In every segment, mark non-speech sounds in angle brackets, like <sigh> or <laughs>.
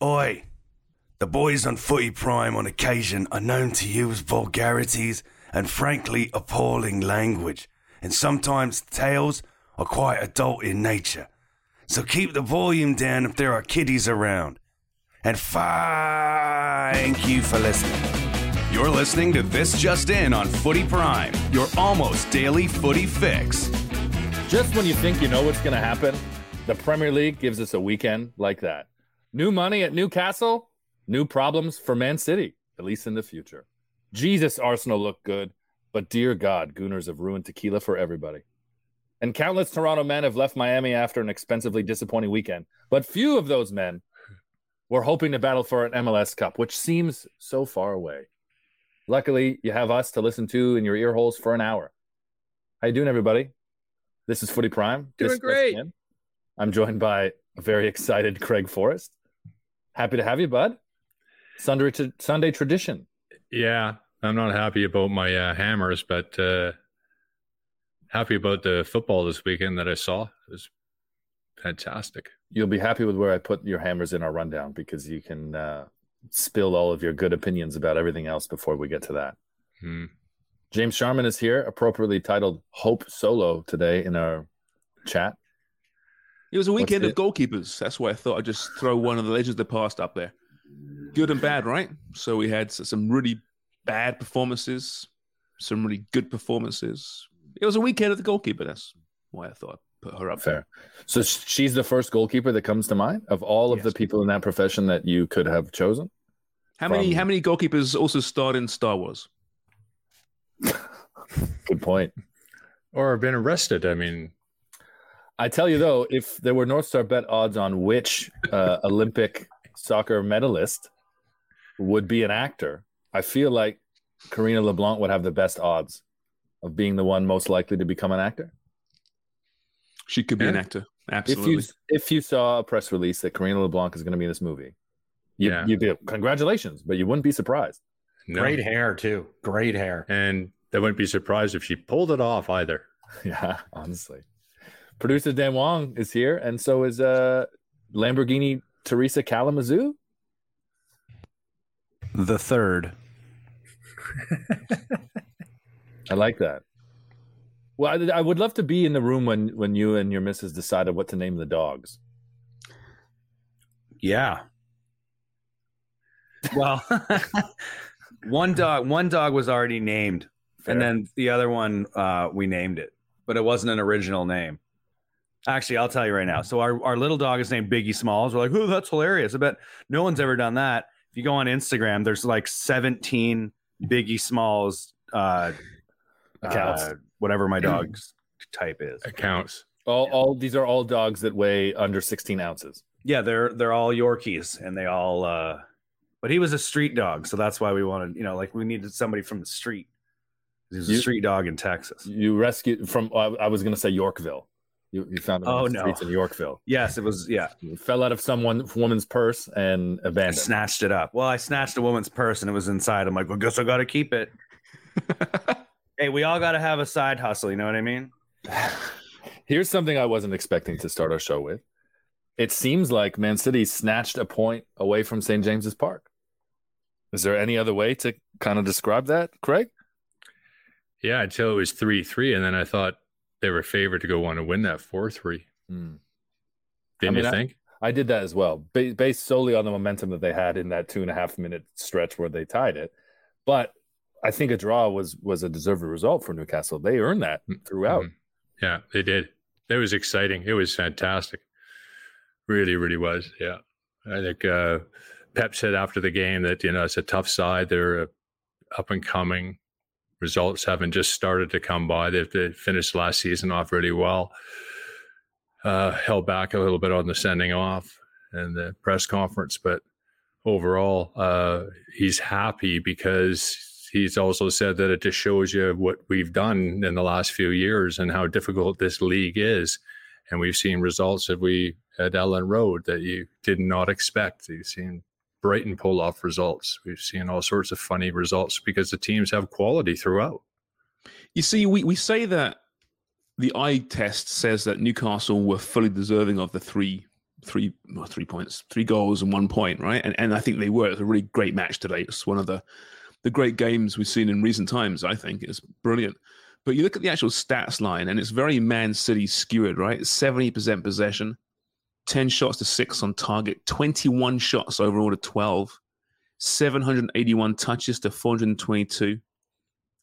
Oi! The boys on Footy Prime on occasion are known to use vulgarities and frankly appalling language, and sometimes tales are quite adult in nature. So keep the volume down if there are kiddies around. And thank you for listening. You're listening to This Just In on Footy Prime, your almost daily footy fix. Just when you think you know what's going to happen, the Premier League gives us a weekend like that. New money at Newcastle, new problems for Man City, at least in the future. Jesus, Arsenal look good, but dear God, Gooners have ruined tequila for everybody. And countless Toronto men have left Miami after an expensively disappointing weekend, but few of those men were hoping to battle for an MLS Cup, which seems so far away. Luckily, you have us to listen to in your ear holes for an hour. How you doing, everybody? This is Footy Prime. Doing This- great. I'm joined by a very excited Craig Forrest. Happy to have you, bud. Sunday, t- Sunday tradition. Yeah, I'm not happy about my uh, hammers, but uh, happy about the football this weekend that I saw. It was fantastic. You'll be happy with where I put your hammers in our rundown because you can uh, spill all of your good opinions about everything else before we get to that. Hmm. James Sharman is here, appropriately titled Hope Solo today in our chat. It was a weekend of goalkeepers. That's why I thought I'd just throw one of the legends of the past up there. Good and bad, right? So we had some really bad performances, some really good performances. It was a weekend of the goalkeeper. That's why I thought I'd put her up Fair. So she's the first goalkeeper that comes to mind of all of the people in that profession that you could have chosen. How many? From- How many goalkeepers also starred in Star Wars? <laughs> Good point. Or been arrested. I mean, I tell you though, if there were North Star bet odds on which uh, Olympic soccer medalist would be an actor, I feel like Karina LeBlanc would have the best odds of being the one most likely to become an actor. She could be an Yeah. actor. If Absolutely. you if you saw a press release that Karina LeBlanc is going to be in this movie, you, Yeah. you'd be congratulations, but you wouldn't be surprised. no. Great hair too. Great hair. And they wouldn't be surprised if she pulled it off either. <laughs> Yeah, honestly. Producer Dan Wong is here, and so is uh Lamborghini Teresa Kalamazoo. The third. <laughs> I like that. Well, I, I would love to be in the room when when you and your missus decided what to name the dogs. Yeah. Well, <laughs> one dog one dog was already named, and then the other one uh, we named it, but it wasn't an original name. Actually, I'll tell you right now. So our, our little dog is named Biggie Smalls. We're like, oh, that's hilarious. I bet no one's ever done that. If you go on Instagram, there's like 17 Biggie Smalls uh, Accounts. uh, whatever my <clears throat> dog's type is. Accounts. all, all these are all dogs that weigh under 16 ounces. Yeah, they're they're all Yorkies, and they all. uh But he was a street dog, so that's why we wanted, you know, like we needed somebody from the street. He was a street dog in Texas. You rescued from. I I was going to say Yorkville. You, you found him Oh, in the oh, no. streets in Yorkville. Yes, it was. Yeah, You fell out of someone woman's purse and I abandoned. snatched it up. Well, I snatched a woman's purse, and it was inside. I'm like, well, guess I got to keep it. <laughs> hey, we all got to have a side hustle. You know what I mean? <sighs> Here's something I wasn't expecting to start our show with. It seems like Man City snatched a point away from St. James's Park. Is there any other way to kind of describe that, Craig? Yeah, until it was 3 3. And then I thought they were favored to go on to win that 4 3. Hmm. Didn't I mean, you think? I did that as well, ba- based solely on the momentum that they had in that two and a half minute stretch where they tied it. But I think a draw was was a deserved result for Newcastle. They earned that throughout. Mhm. Yeah, they did. It was exciting. It was fantastic. Really, really was. Yeah. I think uh, Pep said after the game that, you know, it's a tough side. They're uh, up and coming. Results haven't just started to come by. They've, they finished last season off really well. Uh, held back a little bit on the sending off and the press conference, but overall, uh, he's happy because he's also said that it just shows you what we've done in the last few years and how difficult this league is. And we've seen results that we at Elland Road that you did not expect. You've seen Brighton pull off results. We've seen all sorts of funny results because the teams have quality throughout. You see, we, we say that the eye test says that Newcastle were fully deserving of the three three well, three points, three goals and one point, right? And and I think they were. It's a really great match today. It's one of the the great games we've seen in recent times. I think it's brilliant. But you look at the actual stats line, and it's very Man City skewered, right? Seventy percent possession, ten shots to six on target, twenty-one shots overall to twelve, seven hundred eighty-one touches to four hundred twenty-two.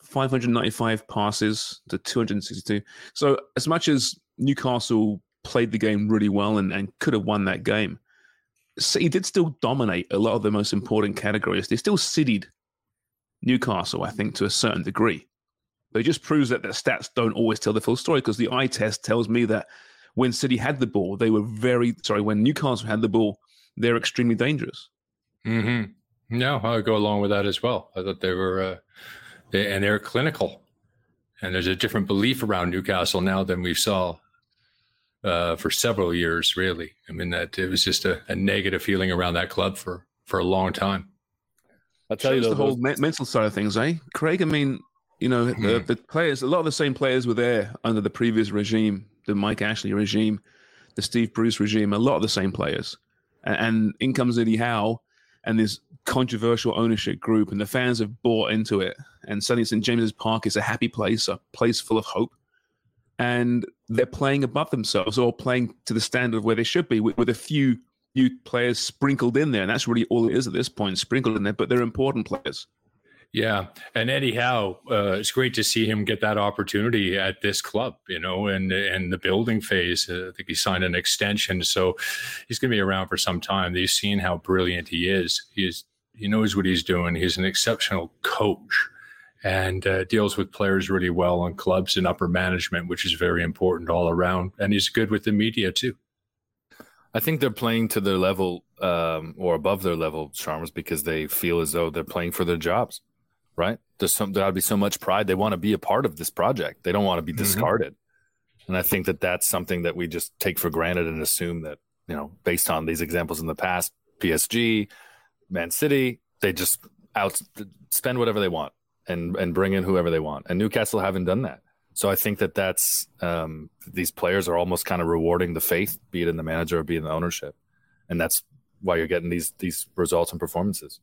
595 passes to 262. So, as much as Newcastle played the game really well and, and could have won that game, City did still dominate a lot of the most important categories. They still citied Newcastle, I think, to a certain degree. But it just proves that the stats don't always tell the full story because the eye test tells me that when City had the ball, they were very sorry. When Newcastle had the ball, they're extremely dangerous. Mm-hmm. No, I would go along with that as well. I thought they were, uh, they, and they're clinical. And there's a different belief around Newcastle now than we saw uh, for several years, really. I mean, that it was just a, a negative feeling around that club for, for a long time. I'll tell you Shows though, the whole me- mental side of things, eh? Craig, I mean, you know, the, Hmm. the players, a lot of the same players were there under the previous regime, the Mike Ashley regime, the Steve Bruce regime, a lot of the same players. And, and in comes Eddie Howe and this controversial ownership group, and the fans have bought into it. And suddenly St. James's Park is a happy place, a place full of hope. And they're playing above themselves or playing to the standard of where they should be with, with a few new players sprinkled in there. And that's really all it is at this point, sprinkled in there, but they're important players. Yeah, and Eddie Howe, uh, it's great to see him get that opportunity at this club, you know, and and the building phase. Uh, I think he signed an extension, so he's going to be around for some time. You've seen how brilliant he is. He's he knows what he's doing. He's an exceptional coach, and uh, deals with players really well on clubs and upper management, which is very important all around. And he's good with the media too. I think they're playing to their level um, or above their level, Charmers, because they feel as though they're playing for their jobs, right? There's some there'll be so much pride. They want to be a part of this project. They don't want to be Mhm. discarded. And I think that that's something that we just take for granted and assume that you know, based on these examples in the past, PSG, Man City, they just out spend whatever they want and and bring in whoever they want. And Newcastle haven't done that. So I think that that's um, these players are almost kind of rewarding the faith, be it in the manager or be it in the ownership, and that's why you're getting these these results and performances.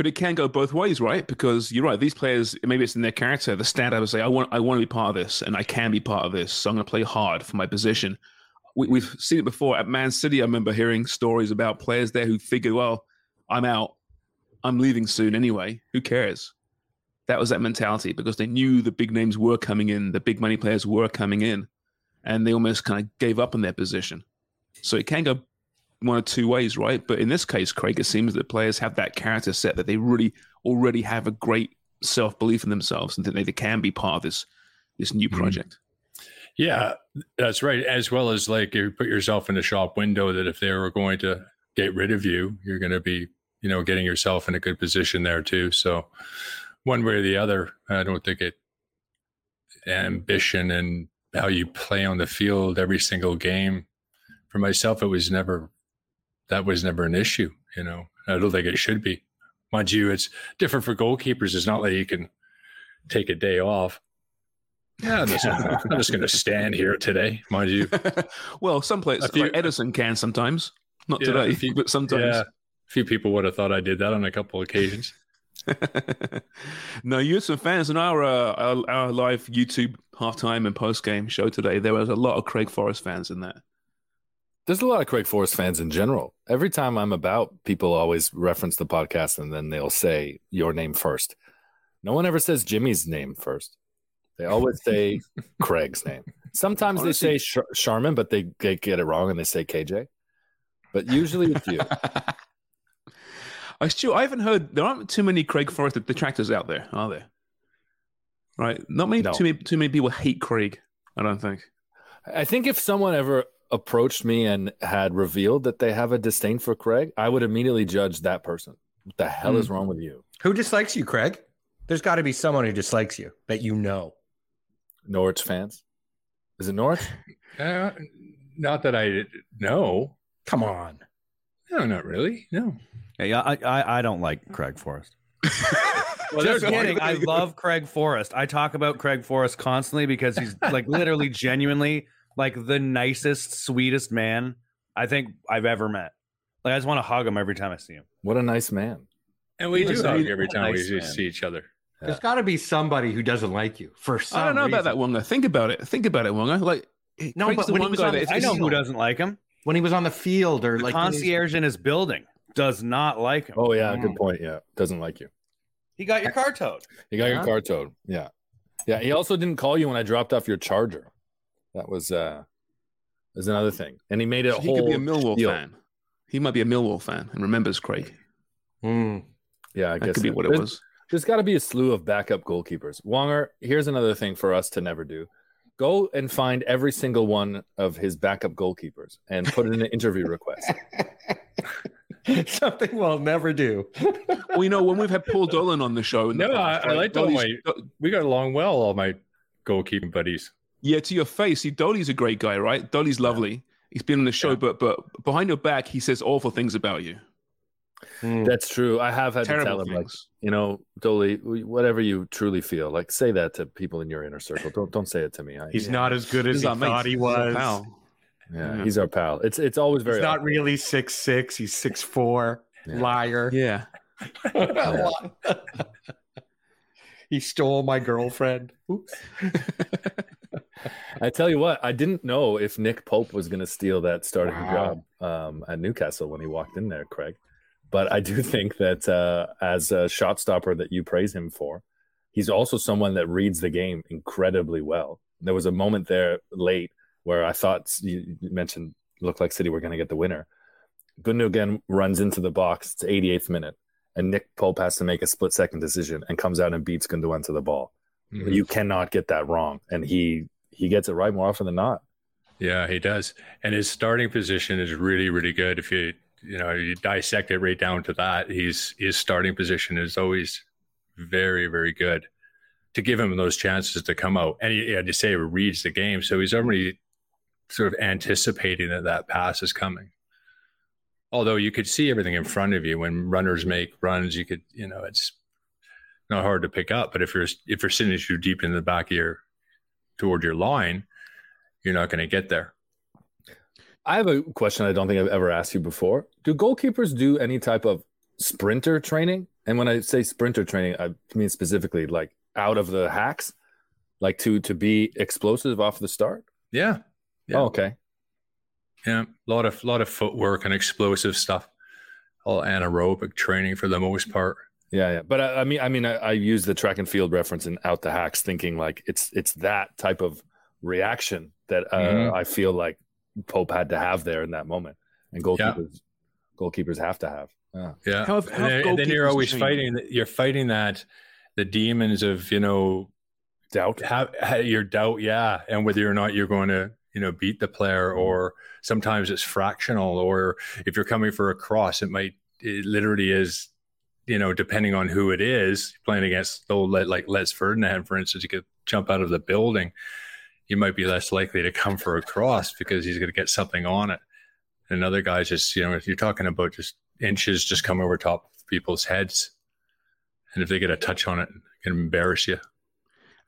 But it can go both ways, right? Because you're right. These players, maybe it's in their character. The stat say, I want, I want to be part of this, and I can be part of this. So I'm going to play hard for my position. We, we've seen it before at Man City. I remember hearing stories about players there who figured, well, I'm out, I'm leaving soon anyway. Who cares? That was that mentality because they knew the big names were coming in, the big money players were coming in, and they almost kind of gave up on their position. So it can go one or two ways, right? But in this case, Craig, it seems that players have that character set that they really already have a great self belief in themselves and that they, they can be part of this this new Mhm. project. Yeah, that's right. As well as like you put yourself in a shop window that if they were going to get rid of you, you're going to be, you know, getting yourself in a good position there too. So one way or the other, I don't think it ambition and how you play on the field every single game. For myself, it was never that was never an issue. You know, I don't think it should be. Mind you, it's different for goalkeepers. It's not like you can take a day off. Yeah, I'm just, <laughs> just going to stand here today, mind you. <laughs> well, some players, A few- like Ederson can sometimes, not Yeah, today, few- but sometimes. Yeah, a few people would have thought I did that on a couple occasions. <laughs> no, you had some fans in our, uh, our our live YouTube halftime and post game show today. There was a lot of Craig Forrest fans in that. There's a lot of Craig Forrest fans in general. Every time I'm about, people always reference the podcast and then they'll say your name first. No one ever says Jimmy's name first. They always <laughs> say Craig's name. Sometimes Honestly- they say Char- Charmin, but they, they get it wrong and they say KJ. But usually it's you. I <laughs> uh, Stu, I haven't heard. There aren't too many Craig Forrest detractors out there, are there? Right, not many. No. Too many. Too many people hate Craig. I don't think. I think if someone ever approached me and had revealed that they have a disdain for Craig, I would immediately judge that person. What the hell is wrong with you? Who dislikes you, Craig? There's got to be someone who dislikes you that you know. Norwich fans? Is it Norwich? <sighs> Uh, not that I know. Come on. No, not really. No. Yeah, yeah I, I, I don't like Craig Forrest. <laughs> Well, Just kidding. I love Craig Forrest. I talk about Craig Forrest constantly because he's like literally, genuinely, like the nicest, sweetest man I think I've ever met. Like I just want to hug him every time I see him. What a nice man. And we do Listen, hug he- every time nice we man. see each other. There's got to be somebody who doesn't like you for some I don't know about that, reason. Wonger. Think about it. Think about it, Wonger. Like, No, Craig's but the when he was on the- if I know who doesn't like him. When he was on the field or The like concierge in his building does not like him. Oh, yeah. Mm. Good point. Yeah. Doesn't like you. He got your car towed. He got your car towed. Yeah. Yeah. He also didn't call you when I dropped off your charger. That was, uh, was another thing. And he made it a he whole. could be a Millwall deal. fan. He might be a Millwall fan and remembers Craig. Mm. Yeah. I That guess could be so. what it There's- was. There's got to be a slew of backup goalkeepers. Wonger, here's another thing for us to never do. Go and find every single one of his backup goalkeepers and put in an interview request. <laughs> <laughs> Something we'll never do. <laughs> Well, you know, when we've had Paul Dolan on the show, in the No, past, I- I right, liked all Dolly's- We got along well, all my goalkeeping buddies. Yeah, to your face. See, Dolly's a great guy, right? Dolly's lovely. He's been on the show, Yeah. but but behind your back, he says awful things about you. Mm. That's true. I have had to tell Terrible him, like, you know, Dolly, whatever you truly feel, like, say that to people in your inner circle. Don't don't say it to me. I, He's yeah, not as good as He's he our mate. thought he He's our was. pal. Yeah, Yeah. he's our pal. It's it's always very. He's not awkward. really six six. He's six four. Yeah. Liar. Yeah. <laughs> he stole my girlfriend. Oops. <laughs> <laughs> I tell you what, I didn't know if Nick Pope was going to steal that starting Wow. job um, at Newcastle when he walked in there, Craig. But I do think that uh, as a shot stopper that you praise him for, he's also someone that reads the game incredibly well. There was a moment there late where I thought you mentioned looked like City were going to get the winner. Gundogan runs into the box. It's 88th minute, and Nick Pope has to make a split second decision and comes out and beats Gundogan to the ball. Mhm. You cannot get that wrong, and he he gets it right more often than not. Yeah, he does. And his starting position is really, really good. If you you know you dissect it right down to that, he's his starting position is always very, very good to give him those chances to come out. And he, had to say reads the game, so he's already sort of anticipating that that pass is coming. Although you could see everything in front of you when runners make runs, you could you know it's not hard to pick up. But if you're if you're sitting too deep in the back of your toward your line, you're not going to get there. I have a question I don't think I've ever asked you before. Do goalkeepers do any type of sprinter training? And when I say sprinter training, I mean specifically like out of the hacks, like to to be explosive off the start. Yeah, Yeah. Oh, okay. yeah, a lot of lot of footwork and explosive stuff. All anaerobic training for the most part. Yeah, yeah. But I, I mean, I mean, I, I use the track and field reference in out the hacks, thinking like it's it's that type of reaction that uh, Mhm. I feel like Pope had to have there in that moment, and goalkeepers goalkeepers have to have. Yeah. Yeah, How how and, then, and then you're always changed? fighting. You're fighting that the demons of you know Doubt. have, have your doubt, yeah, and whether or not you're going to you know beat the player, or sometimes it's fractional, or if you're coming for a cross, it might it literally is, you know, depending on who it is playing against. Though, like Les Ferdinand, for instance, you could jump out of the building, you might be less likely to come for a cross because he's going to get something on it. And other guys just, you know, if you're talking about just inches just come over top of people's heads, and if they get a touch on it, it can embarrass you.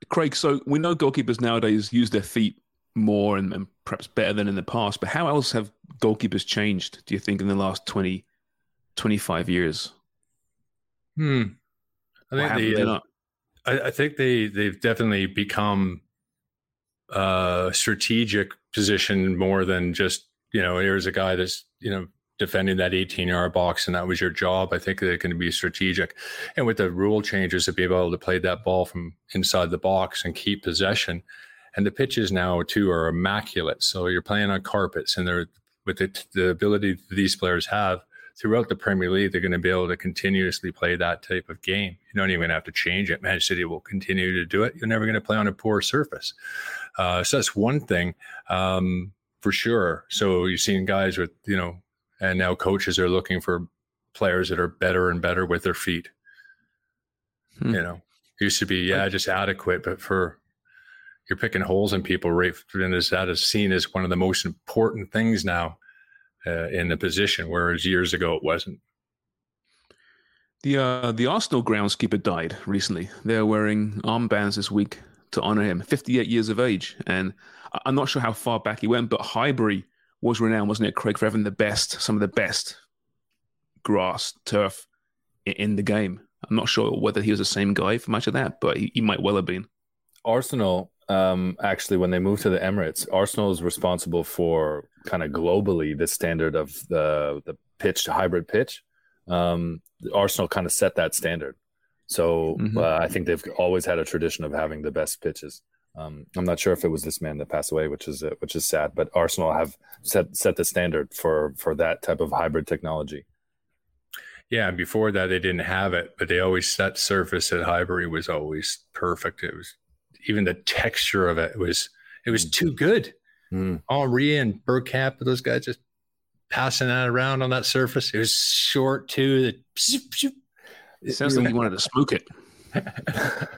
Craig, so we know goalkeepers nowadays use their feet more and, and perhaps better than in the past, but how else have goalkeepers changed, do you think, in the last 20, 25 years? Hmm. I think they, they uh, not? I, I think they they've definitely become a strategic position more than just you know, here's a guy that's, you know, defending that 18 yard box and that was your job. I think they're going to be strategic. And with the rule changes to be able to play that ball from inside the box and keep possession. And the pitches now too are immaculate. So you're playing on carpets and they're with the, the ability these players have throughout the Premier League, they're going to be able to continuously play that type of game. You're not even going to have to change it. Man City will continue to do it. You're never going to play on a poor surface. Uh, so that's one thing um, for sure. So you've seen guys with, you know, and now coaches are looking for players that are better and better with their feet. Hmm. You know, used to be, yeah, just adequate, but for you're picking holes in people right and is that is seen as one of the most important things now uh, in the position, whereas years ago it wasn't. The uh, the Arsenal groundskeeper died recently. They're wearing armbands this week to honor him. 58 years of age, and I'm not sure how far back he went, but Highbury was renowned, wasn't it, Craig, for having the best, some of the best grass turf in the game. I'm not sure whether he was the same guy for much of that, but he, he might well have been. Arsenal, um, actually, when they moved to the Emirates, Arsenal is responsible for kind of globally the standard of the the pitch hybrid pitch. Um, Arsenal kind of set that standard. So mm-hmm. uh, I think they've always had a tradition of having the best pitches. Um, I'm not sure if it was this man that passed away, which is uh, which is sad. But Arsenal have set set the standard for for that type of hybrid technology. Yeah, before that they didn't have it, but they always set surface at Highbury was always perfect. It was even the texture of it was it was mm. too good. Mm. Henry and Bergkamp, those guys just passing that around on that surface. It was short too. It sounds like you wanted to smoke it. <laughs>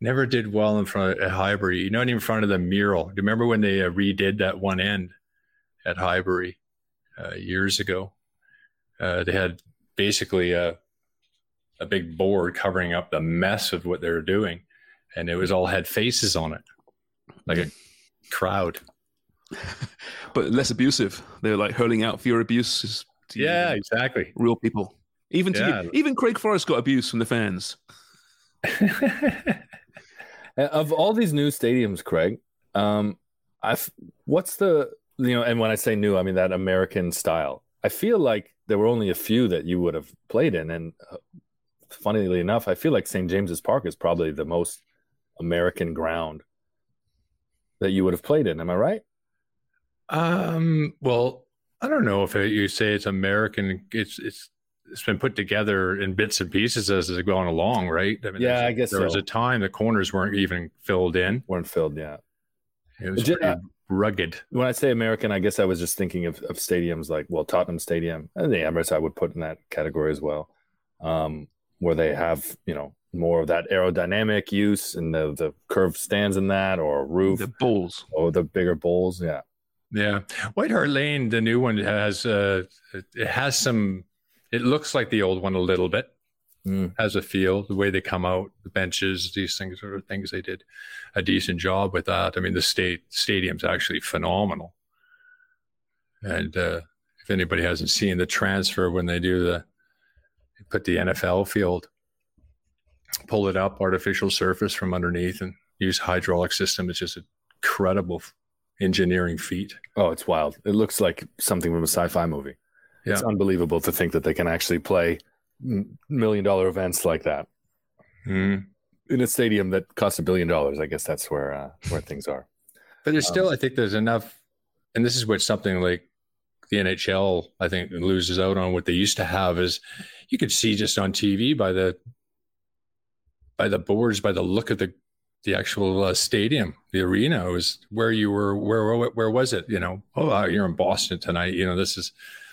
Never did well in front of Highbury. You Not even in front of the mural. Do you remember when they uh, redid that one end at Highbury uh, years ago? Uh, they had basically a a big board covering up the mess of what they were doing, and it was all had faces on it, like a crowd. <laughs> but less abusive. They're like hurling out fear abuse. yeah, exactly. Real people. Even to yeah. you. even Craig Forrest got abuse from the fans. <laughs> of all these new stadiums, Craig, um, I've what's the you know, and when I say new, I mean that American style. I feel like there were only a few that you would have played in, and uh, funnily enough, I feel like St. James's Park is probably the most American ground that you would have played in. Am I right? Um. Well, I don't know if it, you say it's American. It's it's it's been put together in bits and pieces as it's gone along, right? I mean, yeah, I guess there so. was a time the corners weren't even filled in. weren't filled yet. It was pretty uh, rugged. When I say American, I guess I was just thinking of, of stadiums like well, Tottenham Stadium and the Emirates. I would put in that category as well, um, where they have you know more of that aerodynamic use and the the curved stands in that or roof, the bowls, or the bigger bowls. Yeah, yeah. White Hart Lane, the new one has uh, it has some. It looks like the old one a little bit. Mm. Has a feel the way they come out, the benches, these things sort of things. They did a decent job with that. I mean, the state stadium's actually phenomenal. And uh, if anybody hasn't seen the transfer when they do the put the NFL field pull it up, artificial surface from underneath, and use hydraulic system. It's just a incredible engineering feat. Oh, it's wild. It looks like something from a sci-fi movie. Yeah. It's unbelievable to think that they can actually play million dollar events like that mm. in a stadium that costs a billion dollars. I guess that's where uh, where things are. But there's um, still, I think, there's enough, and this is what something like the NHL, I think, loses out on. What they used to have is you could see just on TV by the by the boards, by the look of the the actual uh, stadium, the arena was where you were. Where, where where was it? You know, oh, uh, you're in Boston tonight. You know, this is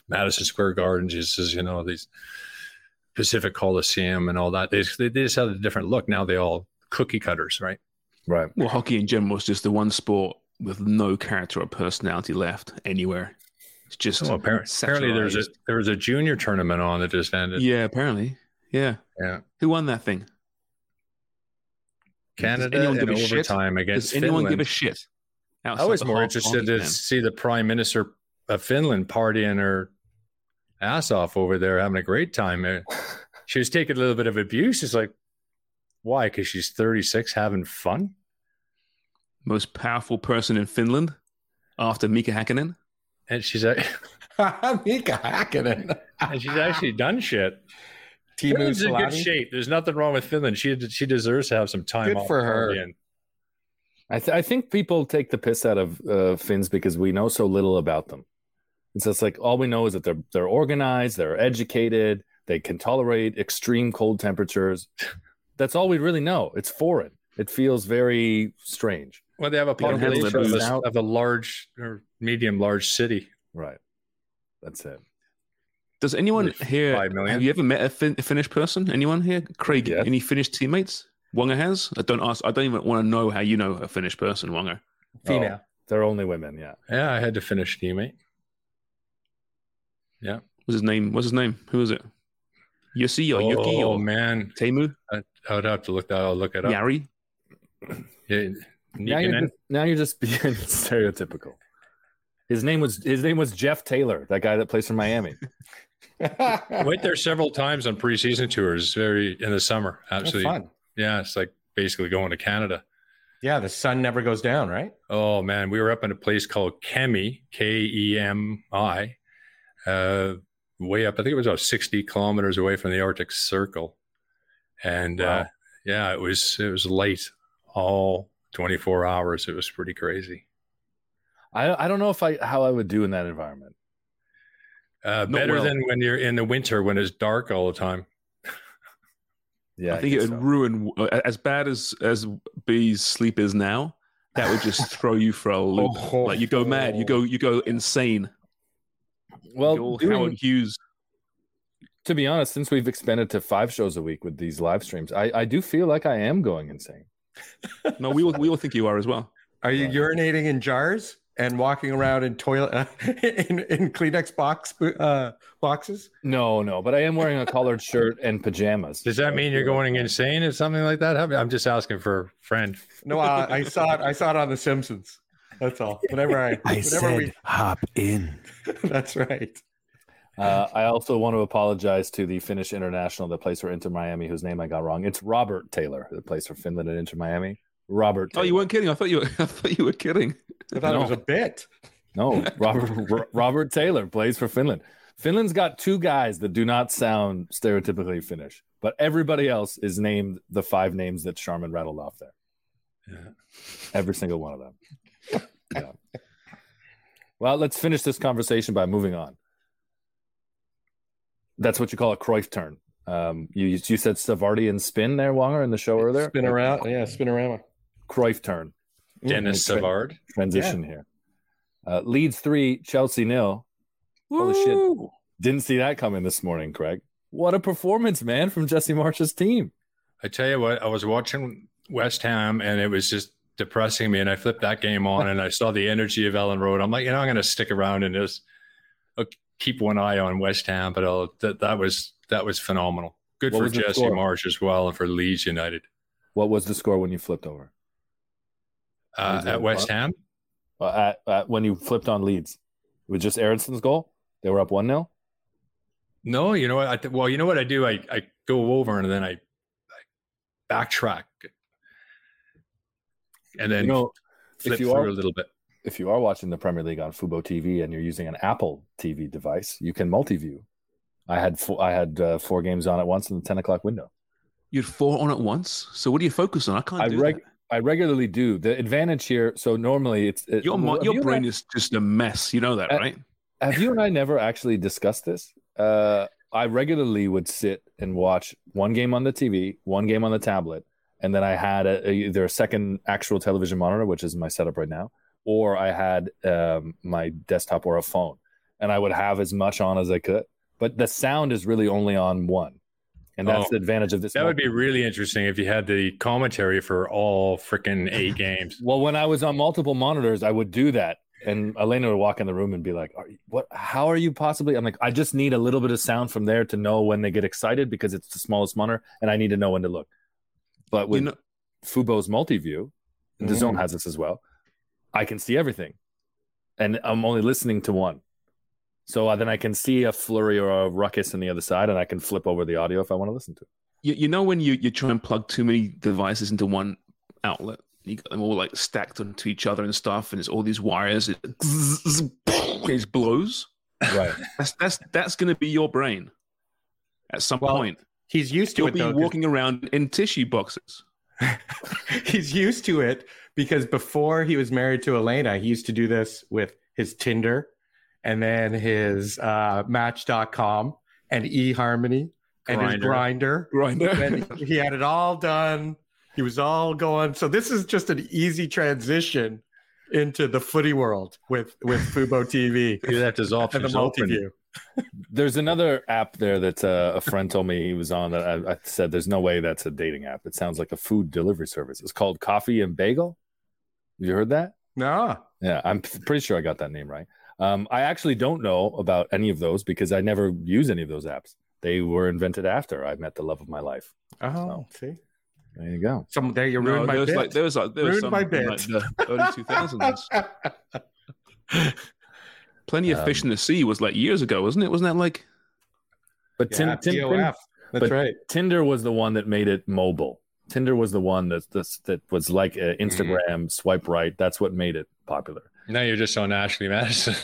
Madison Square Garden. This is you know these Pacific Coliseum and all that. They they just had a different look. Now they all cookie cutters, right? Right. Well, hockey in general is just the one sport with no character or personality left anywhere. It's just oh, apparently, apparently there's a there was a junior tournament on that just ended. Yeah, apparently. Yeah. Yeah. Who won that thing? Canada anyone give a overtime shit? against Does anyone Finland. give a shit? I was more interested to see the prime minister of Finland partying her ass off over there, having a great time. <laughs> She was taking a little bit of abuse. It's like, why? Because she's 36 having fun? Most powerful person in Finland after Mika Hakkinen? and she's like, <laughs> Mika Hakkinen. and she's actually done shit. <laughs> Timu Finland's in good Salami. shape. There's nothing wrong with Finland. She she deserves to have some time Good off. for her. again. I, th- I think people take the piss out of uh, Finns because we know so little about them. It's just like all we know is that they're they're organized, they're educated, they can tolerate extreme cold temperatures. That's all we really know. It's foreign. It feels very strange. Well, they have a They can handle population of a, of a large or medium large city. Right. That's it. Does anyone here have you ever met a, fin- a Finnish person? Anyone here? Craig, Yes. any Finnish teammates? Wonger has? I don't ask I don't even want to know how you know a Finnish person, Wonger. Female. They're only women. Yeah. Yeah, I had to finish teammate. Yeah. What's his name? What's his name? Who is it? Yossi or Yuki oh or man, Temu? I, I would have to look that. I'll look it up. Yari? Yeah, Now you're, just, now you're just <laughs> being stereotypical. His name was his name was Jeff Taylor, that guy that plays for Miami. <laughs> went there several times on preseason tours. Very in the summer, absolutely. fun. Yeah, it's like basically going to Canada. Yeah, the sun never goes down, right? Oh man, we were up in a place called Kemi, K E M I, uh, way up. I think it was about sixty kilometers away from the Arctic Circle, and uh, yeah, it was it was late all twenty four hours. It was pretty crazy. I I don't know if I how I would do in that environment. Uh, better well. than when you're in the winter when it's dark all the time. Yeah, I think it would so. ruin uh, as bad as as B's sleep is now. That would just <laughs> throw you for a loop. Oh. like you go mad, you go you go insane. Well, doing- Howard Hughes. to be honest, since we've expanded to five shows a week with these live streams, I, I do feel like I am going insane. No, we will we all think you are as well. Are you Right. urinating in jars and walking around in toilet uh, <laughs> in, in Kleenex box uh, boxes? No, no, but I am wearing a collared shirt and pajamas. Does that mean you're going insane or something like that? I'm just asking for a friend. No, uh, I saw it. I saw it on The Simpsons. That's all. Whenever I, I whenever said, we, hop in. <laughs> that's right. Uh, I also want to apologize to the Finnish international that plays for Inter Miami, whose name I got wrong. It's Robert Taylor that plays for Finland and Inter Miami. Robert. Oh, you weren't kidding. I thought you were, <laughs> I thought you were kidding. I thought No. it was a bit. No, <laughs> Robert Robert Taylor plays for Finland. Finland's got two guys that do not sound stereotypically Finnish, but everybody else is named the five names that Sharman rattled off there. Yeah. Every single one of them. Yeah. Well, let's finish this conversation by moving on. That's what you call a Cruyff turn. Um, you you said Savardi and spin there, Wonger, in the show earlier. Spin around. Yeah, spin around. Cruyff turn Denis Mm, Savard. transition here. Uh, Leeds three, Chelsea nil. Holy shit! Didn't see that coming this morning, Craig. What a performance, man, from Jesse Marsch's team. I tell you what, I was watching West Ham and it was just depressing me. And I flipped that game on and I saw the energy of Elland Road. I'm like, you know, I'm going to stick around and just I'll keep one eye on West Ham. But I'll, that, that was that was phenomenal. Good What for Jesse score? Marsh as well and for Leeds United. What was the score when you flipped over? Uh, at West? Ham, Uh, at, at, when you flipped on Leeds, it was just Aaronson's goal. They were up one 0 no, you know what? I th- well, you know what I do? I, I go over and then I, I backtrack and then You know, flip if you through are a little bit. if you are watching the Premier League on Fubo TV and you're using an Apple TV device, you can multi-view. I had four, I had uh, four games on at once in the ten o'clock window. You had four on at once. So what do you focus on? I can't I do reg- that. I regularly do. The advantage here. So normally it's it, Your, well, your you brain I- is just a mess. You know that, Uh, right? Have you and I never actually discussed this? Uh, I regularly would sit and watch one game on the TV, one game on the tablet, and then I had a, a- either a second actual television monitor, which is my setup right now, or I had um, my desktop or a phone, and I would have as much on as I could. But the sound is really only on one, and that's Oh, the advantage of this. That would be really interesting if you had the commentary for all freaking <laughs> eight games. Well, when I was on multiple monitors, I would do that. And Elena would walk in the room and be like, are you, "What? How are you possibly?" I'm like, "I just need a little bit of sound from there to know when they get excited because it's the smallest monitor, and I need to know when to look." But with You know, Fubo's multi-view, and the Zone mm. has this as well. I can see everything, and I'm only listening to one. So uh, then I can see a flurry or a ruckus on the other side, and I can flip over the audio if I want to listen to it. you, you know when you, you try and plug too many devices into one outlet You got them all like stacked onto each other and stuff, and it's all these wires. It, <laughs> it blows. Right. <laughs> That's that's that's going to be your brain at some Well, point. He's used to it. You'll it be though. 'cause walking around in tissue boxes. <laughs> he's used to it because before he was married to Elena, he used to do this with his Tinder and then his uh, Match.com and eHarmony and his Grindr. Grindr. And he had it all done. He was all going. So this is just an easy transition into the footy world with with Fubo TV He left his and the multi-view. There's another app there that uh, a friend told me he was on that I, I said there's no way that's a dating app. It sounds like a food delivery service. It's called Coffee and Bagel. Have you heard that? No. Yeah, I'm pretty sure I got that name right. Um, I actually don't know about any of those because I never use any of those apps. They were invented after I met the love of my life. Oh, see. There you go. Some there you No, ruined my there was bit. like there was like there was Ruined my some like, the early <laughs> two thousands. <laughs> Plenty of fish in the sea was like years ago, wasn't it? Wasn't that like But Tin- yeah, Tin- Tin- TOF. That's but right. Tinder was the one that made it mobile. Tinder was the one that that, that was like uh, Instagram swipe right. That's what made it popular. Now you're just on Ashley Madison.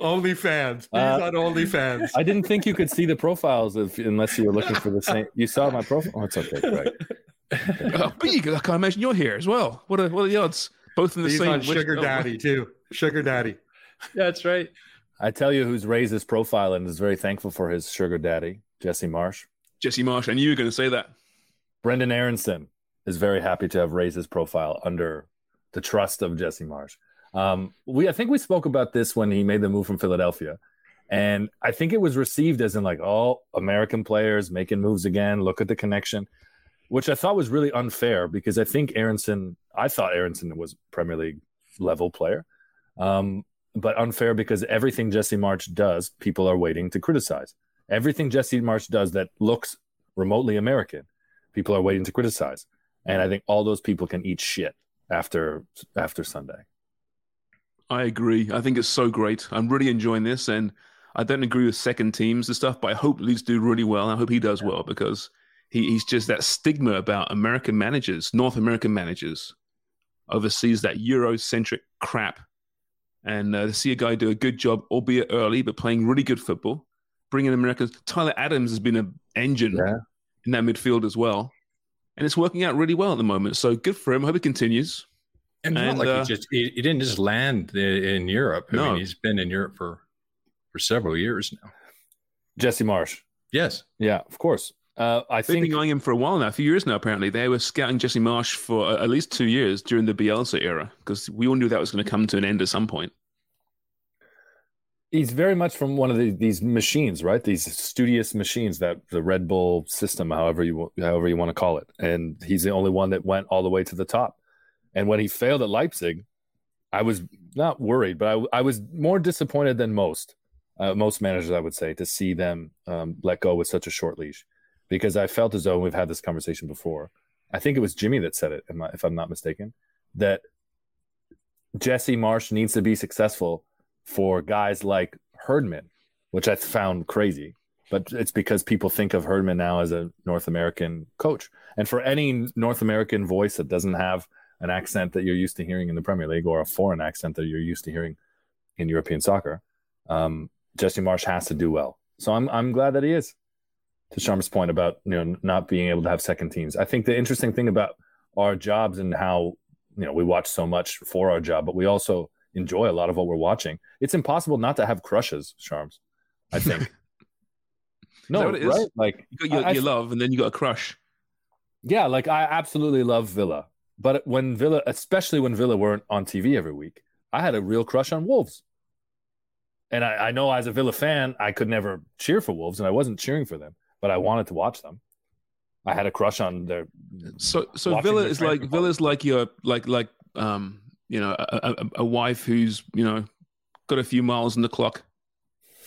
OnlyFans. He's Uh, on OnlyFans. I didn't think you could see the profiles if, unless you were looking for the same. You saw my profile. Oh, it's okay, Greg. oh, but you, I can't imagine you're here as well. What are what are the odds? Both in the He's same on which- Sugar oh, Daddy too. Sugar Daddy. That's right. I tell you, who's raised his profile and is very thankful for his sugar daddy, Jesse Marsch. Jesse Marsch. I knew you were going to say that. Brenden Aaronson is very happy to have raised his profile under the trust of Jesse Marsch. Um, we, I think we spoke about this when he made the move from Philadelphia, and I think it was received as in like, oh, American players making moves again. Look at the connection, which I thought was really unfair because I think Aaronson, I thought Aaronson was Premier League level player, um, but unfair because everything Jesse Marsch does, people are waiting to criticize. Everything Jesse Marsch does that looks remotely American, people are waiting to criticize. And I think all those people can eat shit after after Sunday. I agree. I think it's so great. I'm really enjoying this, and I don't agree with second teams and stuff, but I hope Leeds do really well. I hope he does well because he, he's just that stigma about American managers, North American managers, oversees that Eurocentric crap. And uh, to see a guy do a good job, albeit early, but playing really good football, bringing Americans. Tyler Adams has been an engine Yeah. In that midfield as well, and it's working out really well at the moment. So good for him. I hope it continues. And, And, not like uh, he just he, he didn't just land in, in Europe. I No. mean, he's been in Europe for for several years now. Jesse Marsch. Yes. Yeah, of course. Uh, I They've think been eyeing him for a while now, a few years now. Apparently, they were scouting Jesse Marsch for uh, at least two years during the Bielsa era because we all knew that was going to come to an end at some point. He's very much from one of the, these machines, right? These studious machines that the Red Bull system, however you however you want to call it, and he's the only one that went all the way to the top. And when he failed at Leipzig, I was not worried, but I, I was more disappointed than most uh, most managers, I would say, to see them um, let go with such a short leash, because I felt as though we've had this conversation before. I think it was Jimmy that said it, if I'm not mistaken, that Jesse Marsch needs to be successful for guys like Herdman, which I found crazy. But it's because people think of Herdman now as a North American coach. And for any North American voice that doesn't have an accent that you're used to hearing in the Premier League or a foreign accent that you're used to hearing in European soccer, um, Jesse Marsch has to do well. So I'm I'm glad that he is. To Sharman's point about you know not being able to have second teams, I think the interesting thing about our jobs and how you know we watch so much for our job, but we also enjoy a lot of what we're watching. It's impossible not to have crushes, Charms. I <laughs> think. No, it is? right? Like You got your, I- I- your love, and then you got a crush. yeah, like I absolutely love Villa, but when Villa, especially when Villa weren't on TV every week, I had a real crush on Wolves. And I, I know as a Villa fan, I could never cheer for Wolves, and I wasn't cheering for them, but I wanted to watch them. I had a crush on their. So, so Villa is like Villa is like your like like um you know a, a, a wife who's you know got a few miles on the clock,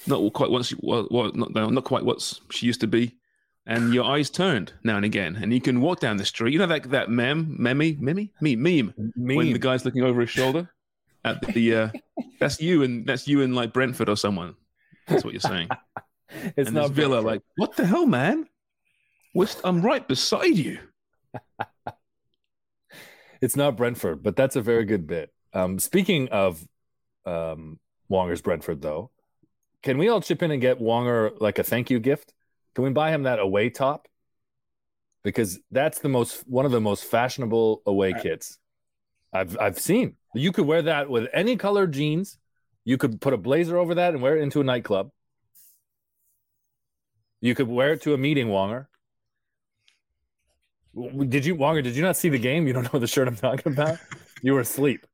not quite what she well, well not not quite what she used to be, and your eyes turned now and again, and you can walk down the street. You know that that mem meme meme meme meme when the guy's looking over his shoulder <laughs> at the uh, that's you and that's you in like Brentford or someone. That's what you're saying. <laughs> It's and not Villa Brentford. like what the hell, man? West, I'm right beside you. It's not Brentford, but that's a very good bit. Um, speaking of um, Wonger's Brentford, though, can we all chip in and get Wonger like a thank you gift? Can we buy him that away top? Because that's the most one of the most fashionable away kits I've I've seen. You could wear that with any color jeans. You could put a blazer over that and wear it into a nightclub. You could wear it to a meeting, Wonger. W- Did you, Wonger? Did you not see the game? You don't know the shirt I'm talking about. You were asleep.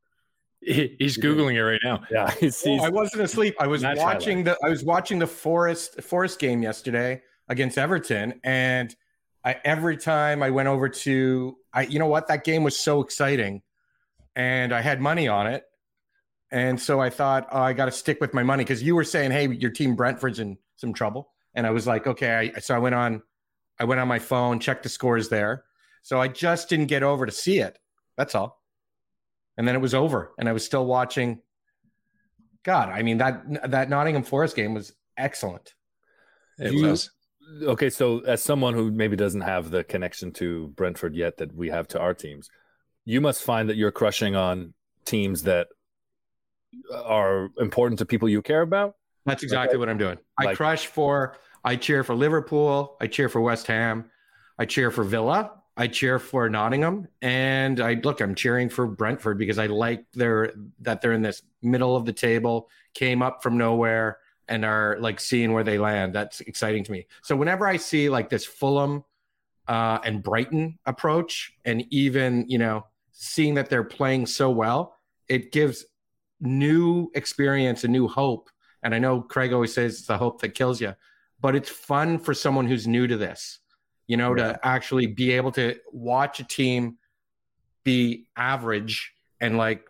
He- he's googling it right now. Yeah, <laughs> he's, he's I wasn't asleep. I was Match watching the I was watching the Forest Forest game yesterday against Everton, and I every time I went over to I you know what that game was so exciting, and I had money on it, and so I thought oh, I got to stick with my money because you were saying hey your team Brentford's in some trouble, and I was like okay, I, so I went on I went on my phone checked the scores there, so I just didn't get over to see it. That's all. And then it was over, and I was still watching. God, I mean that that Nottingham Forest game was excellent. It You- was. okay. So, as someone who maybe doesn't have the connection to Brentford yet that we have to our teams, you must find that you're crushing on teams that are important to people you care about. That's exactly what I'm doing. I Like- crush for, I cheer for Liverpool, I cheer for West Ham, I cheer for Villa, I cheer for Nottingham, and I look, I'm cheering for Brentford because I like their that they're in this middle of the table, came up from nowhere, and are like seeing where they land. That's exciting to me. So whenever I see like this Fulham uh, and Brighton approach, and even you know seeing that they're playing so well, it gives new experience and new hope. And I know Craig always says it's the hope that kills you, but it's fun for someone who's new to this, you know, to actually be able to watch a team be average and like,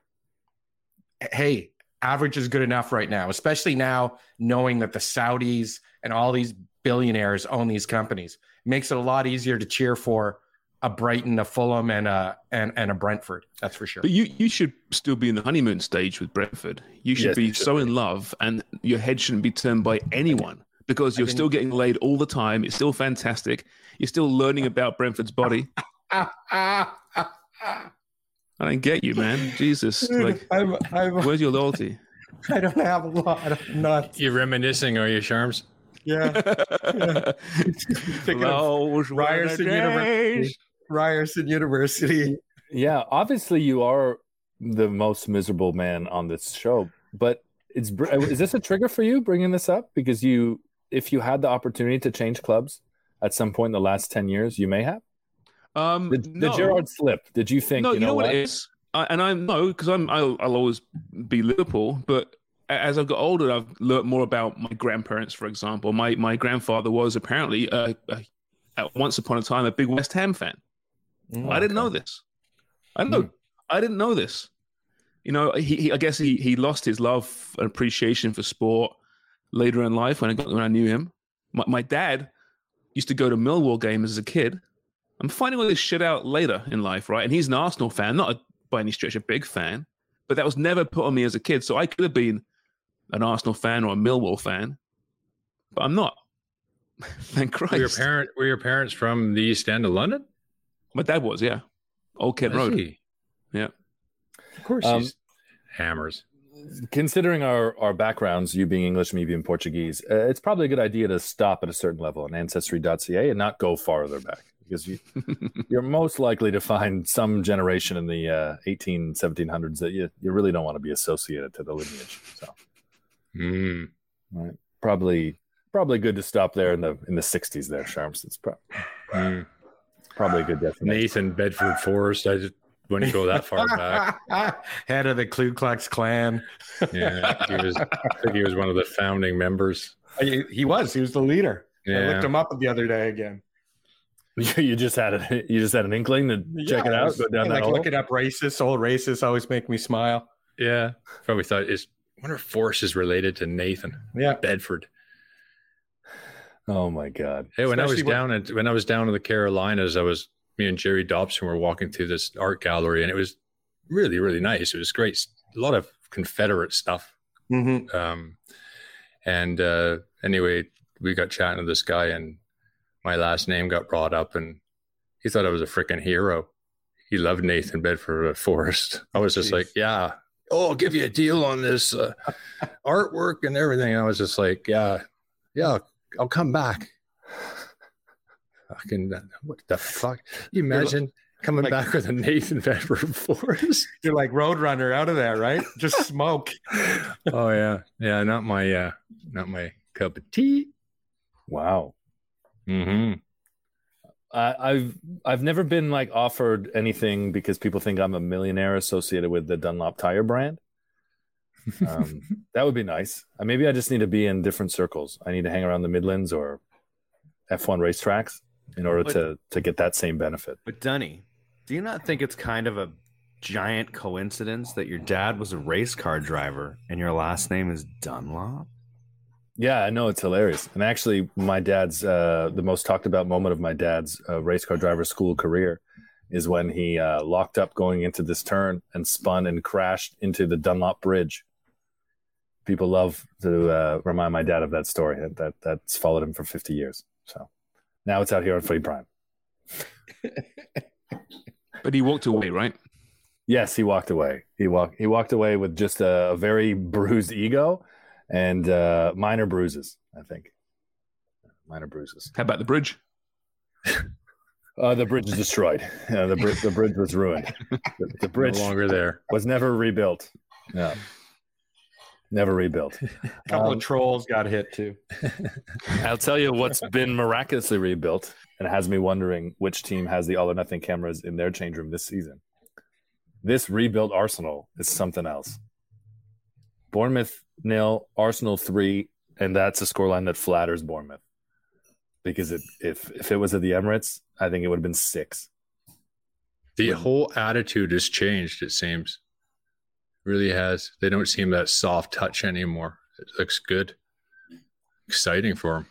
hey, average is good enough right now, especially now knowing that the Saudis and all these billionaires own these companies. It makes it a lot easier to cheer for a Brighton, a Fulham, and a and, and a Brentford. That's for sure. But you, you should still be in the honeymoon stage with Brentford. You should Yes, be so in love, and your head shouldn't be turned by anyone because you're still getting laid all the time. It's still fantastic. You're still learning about Brentford's body. I don't get you, man. Jesus, like, I'm, I'm, where's your loyalty? <laughs> I don't have a lot. I'm not. You reminiscing, are you, Sharms? Yeah. <laughs> <laughs> Thinking of Those were the Ryerson University. Ryerson University. Yeah, obviously you are the most miserable man on this show, but it's is this a trigger for you bringing this up because you if you had the opportunity to change clubs at some point in the last 10 years, you may have. Um, Did, no. did Gerrard slip? Did you think no, you know, what what? it is, I, and I know because I'm I'll, I'll always be Liverpool, but as I've got older, I've learnt more about my grandparents. For example, my my grandfather was apparently uh, uh, at once upon a time a big West Ham fan. I didn't know this. I don't know. I didn't know this. You know, he, he I guess he he lost his love and appreciation for sport later in life when I got when I knew him. My, my dad used to go to Millwall games as a kid. I'm finding all this shit out later in life, right? And he's an Arsenal fan, not a, by any stretch a big fan, but that was never put on me as a kid. So I could have been an Arsenal fan or a Millwall fan, but I'm not. <laughs> Thank Christ. Were your parent were your parents from the East End of London? My dad was, yeah. Old Kent Road. Yeah. Of course, Um, he's hammers. Considering our, our backgrounds, you being English, me being Portuguese, uh, it's probably a good idea to stop at a certain level on ancestry.ca and not go farther back because you, <laughs> you're most likely to find some generation in the uh, 18, 1700s that you, you really don't want to be associated to the lineage. So Mm. right. probably probably good to stop there in the in the 60s there, Sharms. It's pro- Mm. probably a good definition. Nathan Bedford Forrest. I just wouldn't go that far back. <laughs> Head of the Ku Klux Klan. Yeah, he was. I think he was one of the founding members. Uh, he, he was. He was the leader. I Yeah. looked him up the other day again. <laughs> you just had a, you just had an inkling to check it Yeah, I out, was- go down that like hole. looking up racists. Old racists always make me smile. Yeah, probably thought is. I wonder if Forrest is related to Nathan Yeah. Bedford. Oh my god! Hey, when I was Especially when- down at when I was down in the Carolinas, I was me and Jerry Dobson were walking through this art gallery, and it was really really nice. It was great, a lot of Confederate stuff. Mm-hmm. Um, and uh, anyway, we got chatting to this guy, and my last name got brought up, and he thought I was a freaking hero. He loved Nathan Bedford Forrest. <laughs> I was just Jeez. like, yeah, oh, I'll give you a deal on this uh, <laughs> artwork and everything. I was just like, yeah, yeah, I'll come back. Fucking what the fuck? You imagine coming like- back with a Nathan Bedford <laughs> Forrest? You're like Roadrunner out of there, right? Just <laughs> smoke. oh yeah, yeah. Not my, uh, not my cup of tea. Wow. Mm-hmm. I I've I've never been like offered anything because people think I'm a millionaire associated with the Dunlop tire brand. Um, <laughs> that would be nice. Uh, maybe I just need to be in different circles. I need to hang around the Midlands or F1 racetracks in order But- to to get that same benefit. But Dunny, do you not think it's kind of a giant coincidence that your dad was a race car driver and your last name is Dunlop? Yeah, I know it's hilarious. And actually, my dad's uh, the most talked about moment of my dad's uh, race car driver school career is when he uh, locked up going into this turn and spun and crashed into the Dunlop Bridge. People love to uh, remind my dad of that story. That, that that's followed him for fifty years. So now it's out here on Footy Prime. <laughs> But he walked away, right? Yes, he walked away. He walked. He walked away with just a, a very bruised ego and uh, minor bruises. I think minor bruises. How about the bridge? <laughs> Uh, the bridge is destroyed. Yeah, the, bri- the bridge was ruined. <laughs> The, the bridge No longer there. was never rebuilt. No, never rebuilt. <laughs> A couple Um, of trolls got hit too. <laughs> I'll tell you what's been miraculously rebuilt and has me wondering which team has the all or nothing cameras in their change room this season. This rebuilt Arsenal is something else. Bournemouth nil, Arsenal three, and that's a scoreline that flatters Bournemouth. Because it, if if it was at the Emirates, I think it would have been six. The whole attitude has changed, it seems. Really has. They don't seem that soft touch anymore. It looks good. Exciting for them.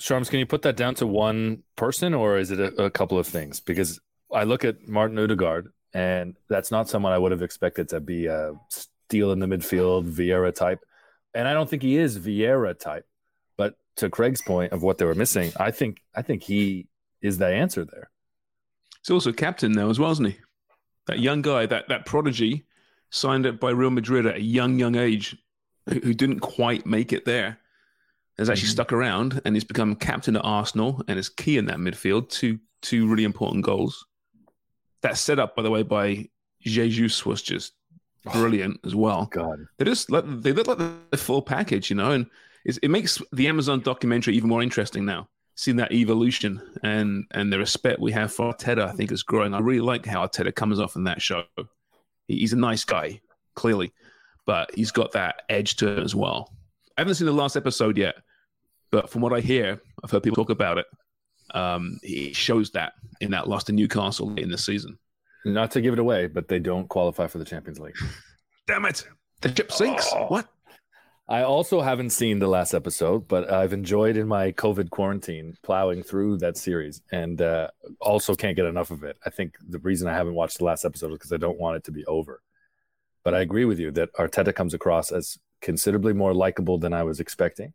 Sharms, can you put that down to one person or is it a, a couple of things? Because I look at Martin Odegaard, and that's not someone I would have expected to be a steal in the midfield, Vieira type. And I don't think he is Vieira type. But to Craig's point of what they were missing, I think I think he is the answer there. He's also captain now as well, isn't he? That young guy, that that prodigy, signed up by Real Madrid at a young, young age, who, didn't quite make it there, has actually mm-hmm. stuck around and he's become captain at Arsenal and is key in that midfield. Two two really important goals. That set up, by the way, by Jesus was just oh, brilliant as well. God. They just let they look like the full package, you know, and it's, it makes the Amazon documentary even more interesting now. Seeing that evolution and and the respect we have for Arteta, I think is growing. I really like how Arteta comes off in that show. He- He's a nice guy, clearly, but he's got that edge to him as well. I haven't seen the last episode yet, but from what I hear, I've heard people talk about it. Um, he shows that in that loss to Newcastle late in the season. Not to give it away, but they don't qualify for the Champions League. <laughs> Damn it! The ship sinks. What? I also haven't seen the last episode, but I've enjoyed in my COVID quarantine plowing through that series and uh, also can't get enough of it. I think the reason I haven't watched the last episode is because I don't want it to be over. But I agree with you that Arteta comes across as considerably more likable than I was expecting,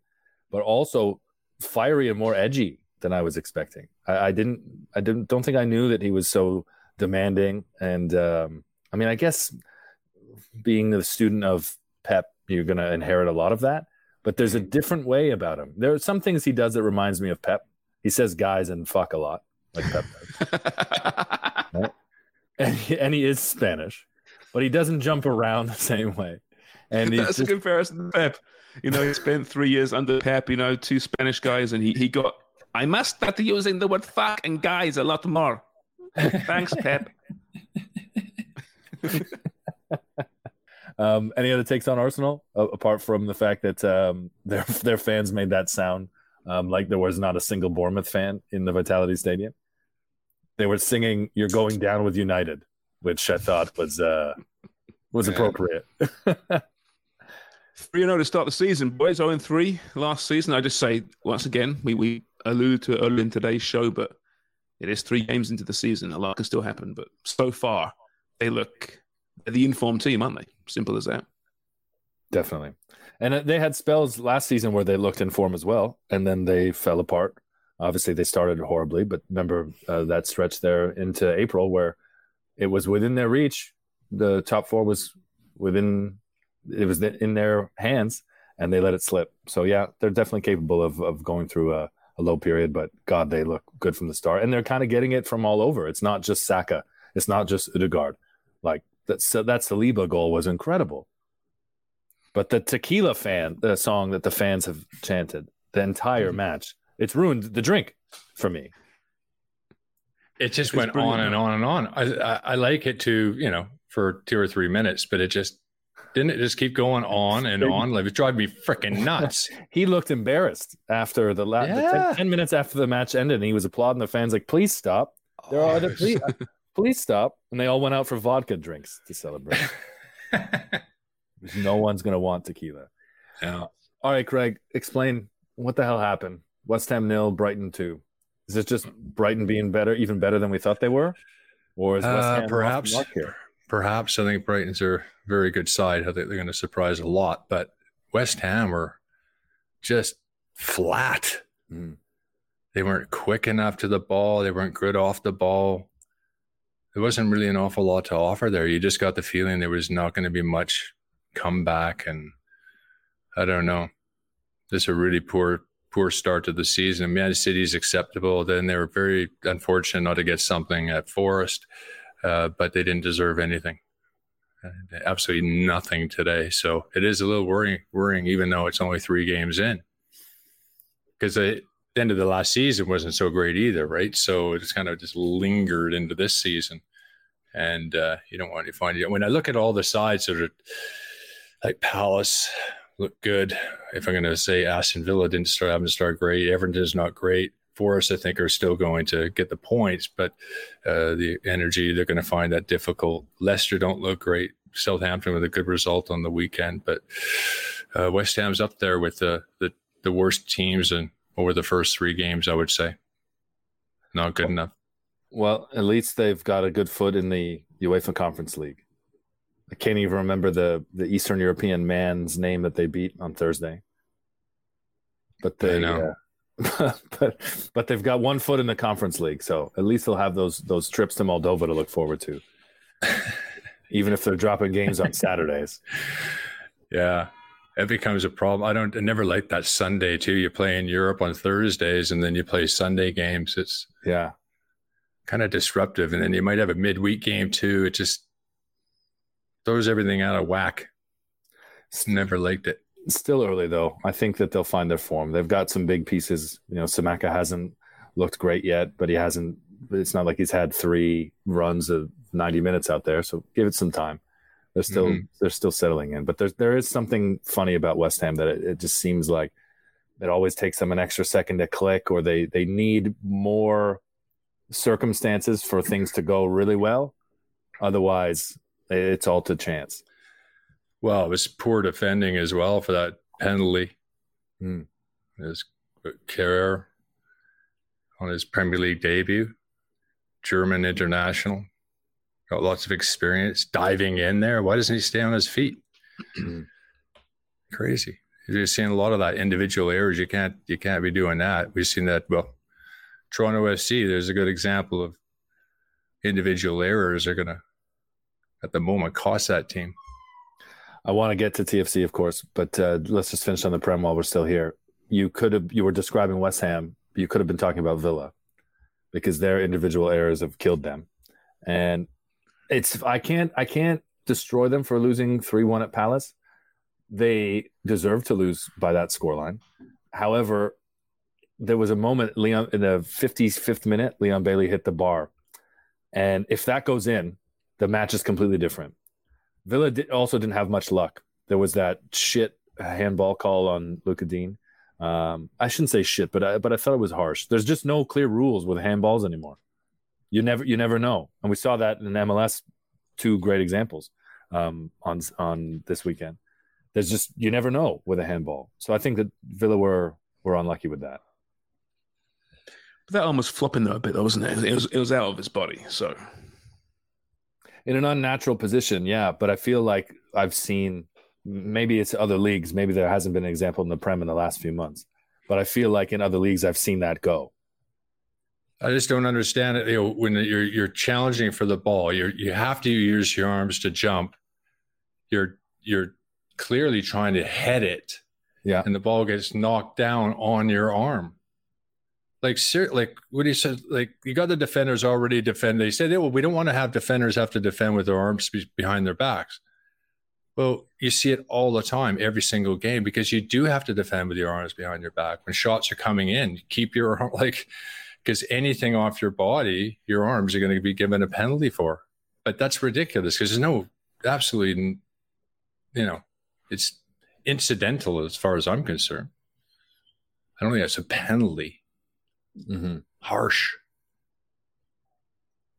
but also fiery and more edgy than I was expecting. I, I didn't, I didn't, don't think I knew that he was so demanding. And um, I mean, I guess being the student of Pep, you're going to inherit a lot of that. But there's a mm. different way about him. There are some things he does that reminds me of Pep. He says guys and fuck a lot, like Pep does. <laughs> Right? And, he, and he is Spanish, but he doesn't jump around <laughs> the same way. And he's That's just- a comparison to Pep. You know, he spent three years under Pep, you know, two Spanish guys, and he, he got, I must start using the word fuck and guys a lot more. Thanks, Pep. <laughs> Um, any other takes on Arsenal apart from the fact that um, <laughs> their their fans made that sound um, like there was not a single Bournemouth fan in the Vitality Stadium? They were singing "You're going down with United," which I thought was uh, was appropriate. <laughs> 3 0 to start the season, boys. 0 3 last season. I just say, once again, we, we alluded to it earlier in today's show, but it is three games into the season. A lot can still happen, but so far, they look the informed team, aren't they? Simple as that. Definitely. And uh, they had spells last season where they looked in form as well, and then they fell apart. Obviously, they started horribly, but remember uh, that stretch there into April where it was within their reach. The top four was within, it was in their hands, and they let it slip. So yeah, they're definitely capable of of going through a, a low period. But God, they look good from the start, and they're kind of getting it from all over. It's not just Saka, it's not just Odegaard. Like that's that Saliba goal was incredible. But the tequila fan, the song that the fans have chanted the entire mm-hmm. match, it's ruined the drink for me. It just it's went on and on and on. I, I, I like it to you know for two or three minutes, but it just didn't it just keep going on and on? Like it driving me freaking <laughs> nuts. he looked embarrassed after the last yeah. 10, 10, minutes after the match ended, and he was applauding the fans like, "Please stop! There are other <laughs> please, please stop!" And they all went out for vodka drinks to celebrate. <laughs> no one's gonna want tequila. Yeah. All right, Craig, explain what the hell happened. West Ham nil, Brighton two. Is it just Brighton being better, even better than we thought they were, or is West uh, Ham perhaps here? Perhaps I think Brighton's a very good side. I think they're going to surprise a lot, but West Ham were just flat. Mm. They weren't quick enough to the ball. They weren't good off the ball. There wasn't really an awful lot to offer there. You just got the feeling there was not going to be much comeback, and I don't know. This a really poor poor start to the season. Man City is acceptable. Then they were very unfortunate not to get something at Forest, uh, but they didn't deserve anything. Absolutely nothing today. So it is a little worrying, worrying, even though it's only three games in. Because the end of the last season wasn't so great either, right? So it's kind of just lingered into this season, and uh, you don't want to find it. When I look at all the sides that like Palace, look good. If I'm going to say Aston Villa didn't start having to start great, Everton is not great. Forest, I think, are still going to get the points, but uh, the energy they're going to find that difficult. Leicester don't look great. Southampton with a good result on the weekend, but uh, West Ham's up there with the, the the worst teams and over the first three games. I would say not good enough. Well, at least they've got a good foot in the UEFA Conference League. I can't even remember the the Eastern European man's name that they beat on Thursday. But they, uh, <laughs> but but they've got one foot in the Conference League, so at least they'll have those those trips to Moldova to look forward to, <laughs> even if they're dropping games on Saturdays. Yeah, it becomes a problem. I don't. I never like that Sunday too. You play in Europe on Thursdays, and then you play Sunday games. It's yeah, kind of disruptive. And then you might have a midweek game too. It just throws everything out of whack. It's never liked it. Still early though. I think that they'll find their form. They've got some big pieces. You know, Scamacca hasn't looked great yet, but he hasn't. It's not like he's had three runs of ninety minutes out there. So give it some time. They're still mm-hmm. they're still settling in. But there's there is something funny about West Ham that it, it just seems like it always takes them an extra second to click, or they they need more circumstances for things to go really well. Otherwise, it's all to chance. Well, it was poor defending as well for that penalty. Hmm. His career on his Premier League debut, German international, got lots of experience diving in there. Why doesn't he stay on his feet? <clears throat> Crazy. You're seeing a lot of that individual errors. You can't you can't be doing that. We've seen that. Well, Toronto FC. There's a good example of individual errors are going to at the moment cost that team. I want to get to TFC, of course, but uh, let's just finish on the Prem while we're still here. You could have, you were describing West Ham. You could have been talking about Villa because their individual errors have killed them. And it's, I can't, I can't destroy them for losing 3 1 at Palace. They deserve to lose by that scoreline. However, there was a moment, Leon, in the 55th minute, Leon Bailey hit the bar. And if that goes in, the match is completely different. Villa did, also didn't have much luck. There was that shit handball call on Lucas Digne. Um, I shouldn't say shit, but I, but I thought it was harsh. There's just no clear rules with handballs anymore. You never you never know, and we saw that in MLS. Two great examples um, on on this weekend. There's just you never know with a handball. So I think that Villa were were unlucky with that. But that almost flopping though a bit, though, wasn't it? It was it was out of his body, so in an unnatural position. Yeah, but I feel like I've seen maybe it's other leagues. Maybe there hasn't been an example in the Prem in the last few months, but I feel like in other leagues I've seen that go. I just don't understand it. You know, when you're you're challenging for the ball, you you have to use your arms to jump. You're you're clearly trying to head it. Yeah. And the ball gets knocked down on your arm. Like, ser- like what he said, like you got the defenders already defend. They said, well, we don't want to have defenders have to defend with their arms be- behind their backs. Well, you see it all the time, every single game, because you do have to defend with your arms behind your back when shots are coming in. Keep your arm <laughs> like because anything off your body, your arms are going to be given a penalty for. But that's ridiculous because there's no absolutely, you know, it's incidental as far as I'm concerned. I don't think that's a penalty. Mm-hmm. Harsh.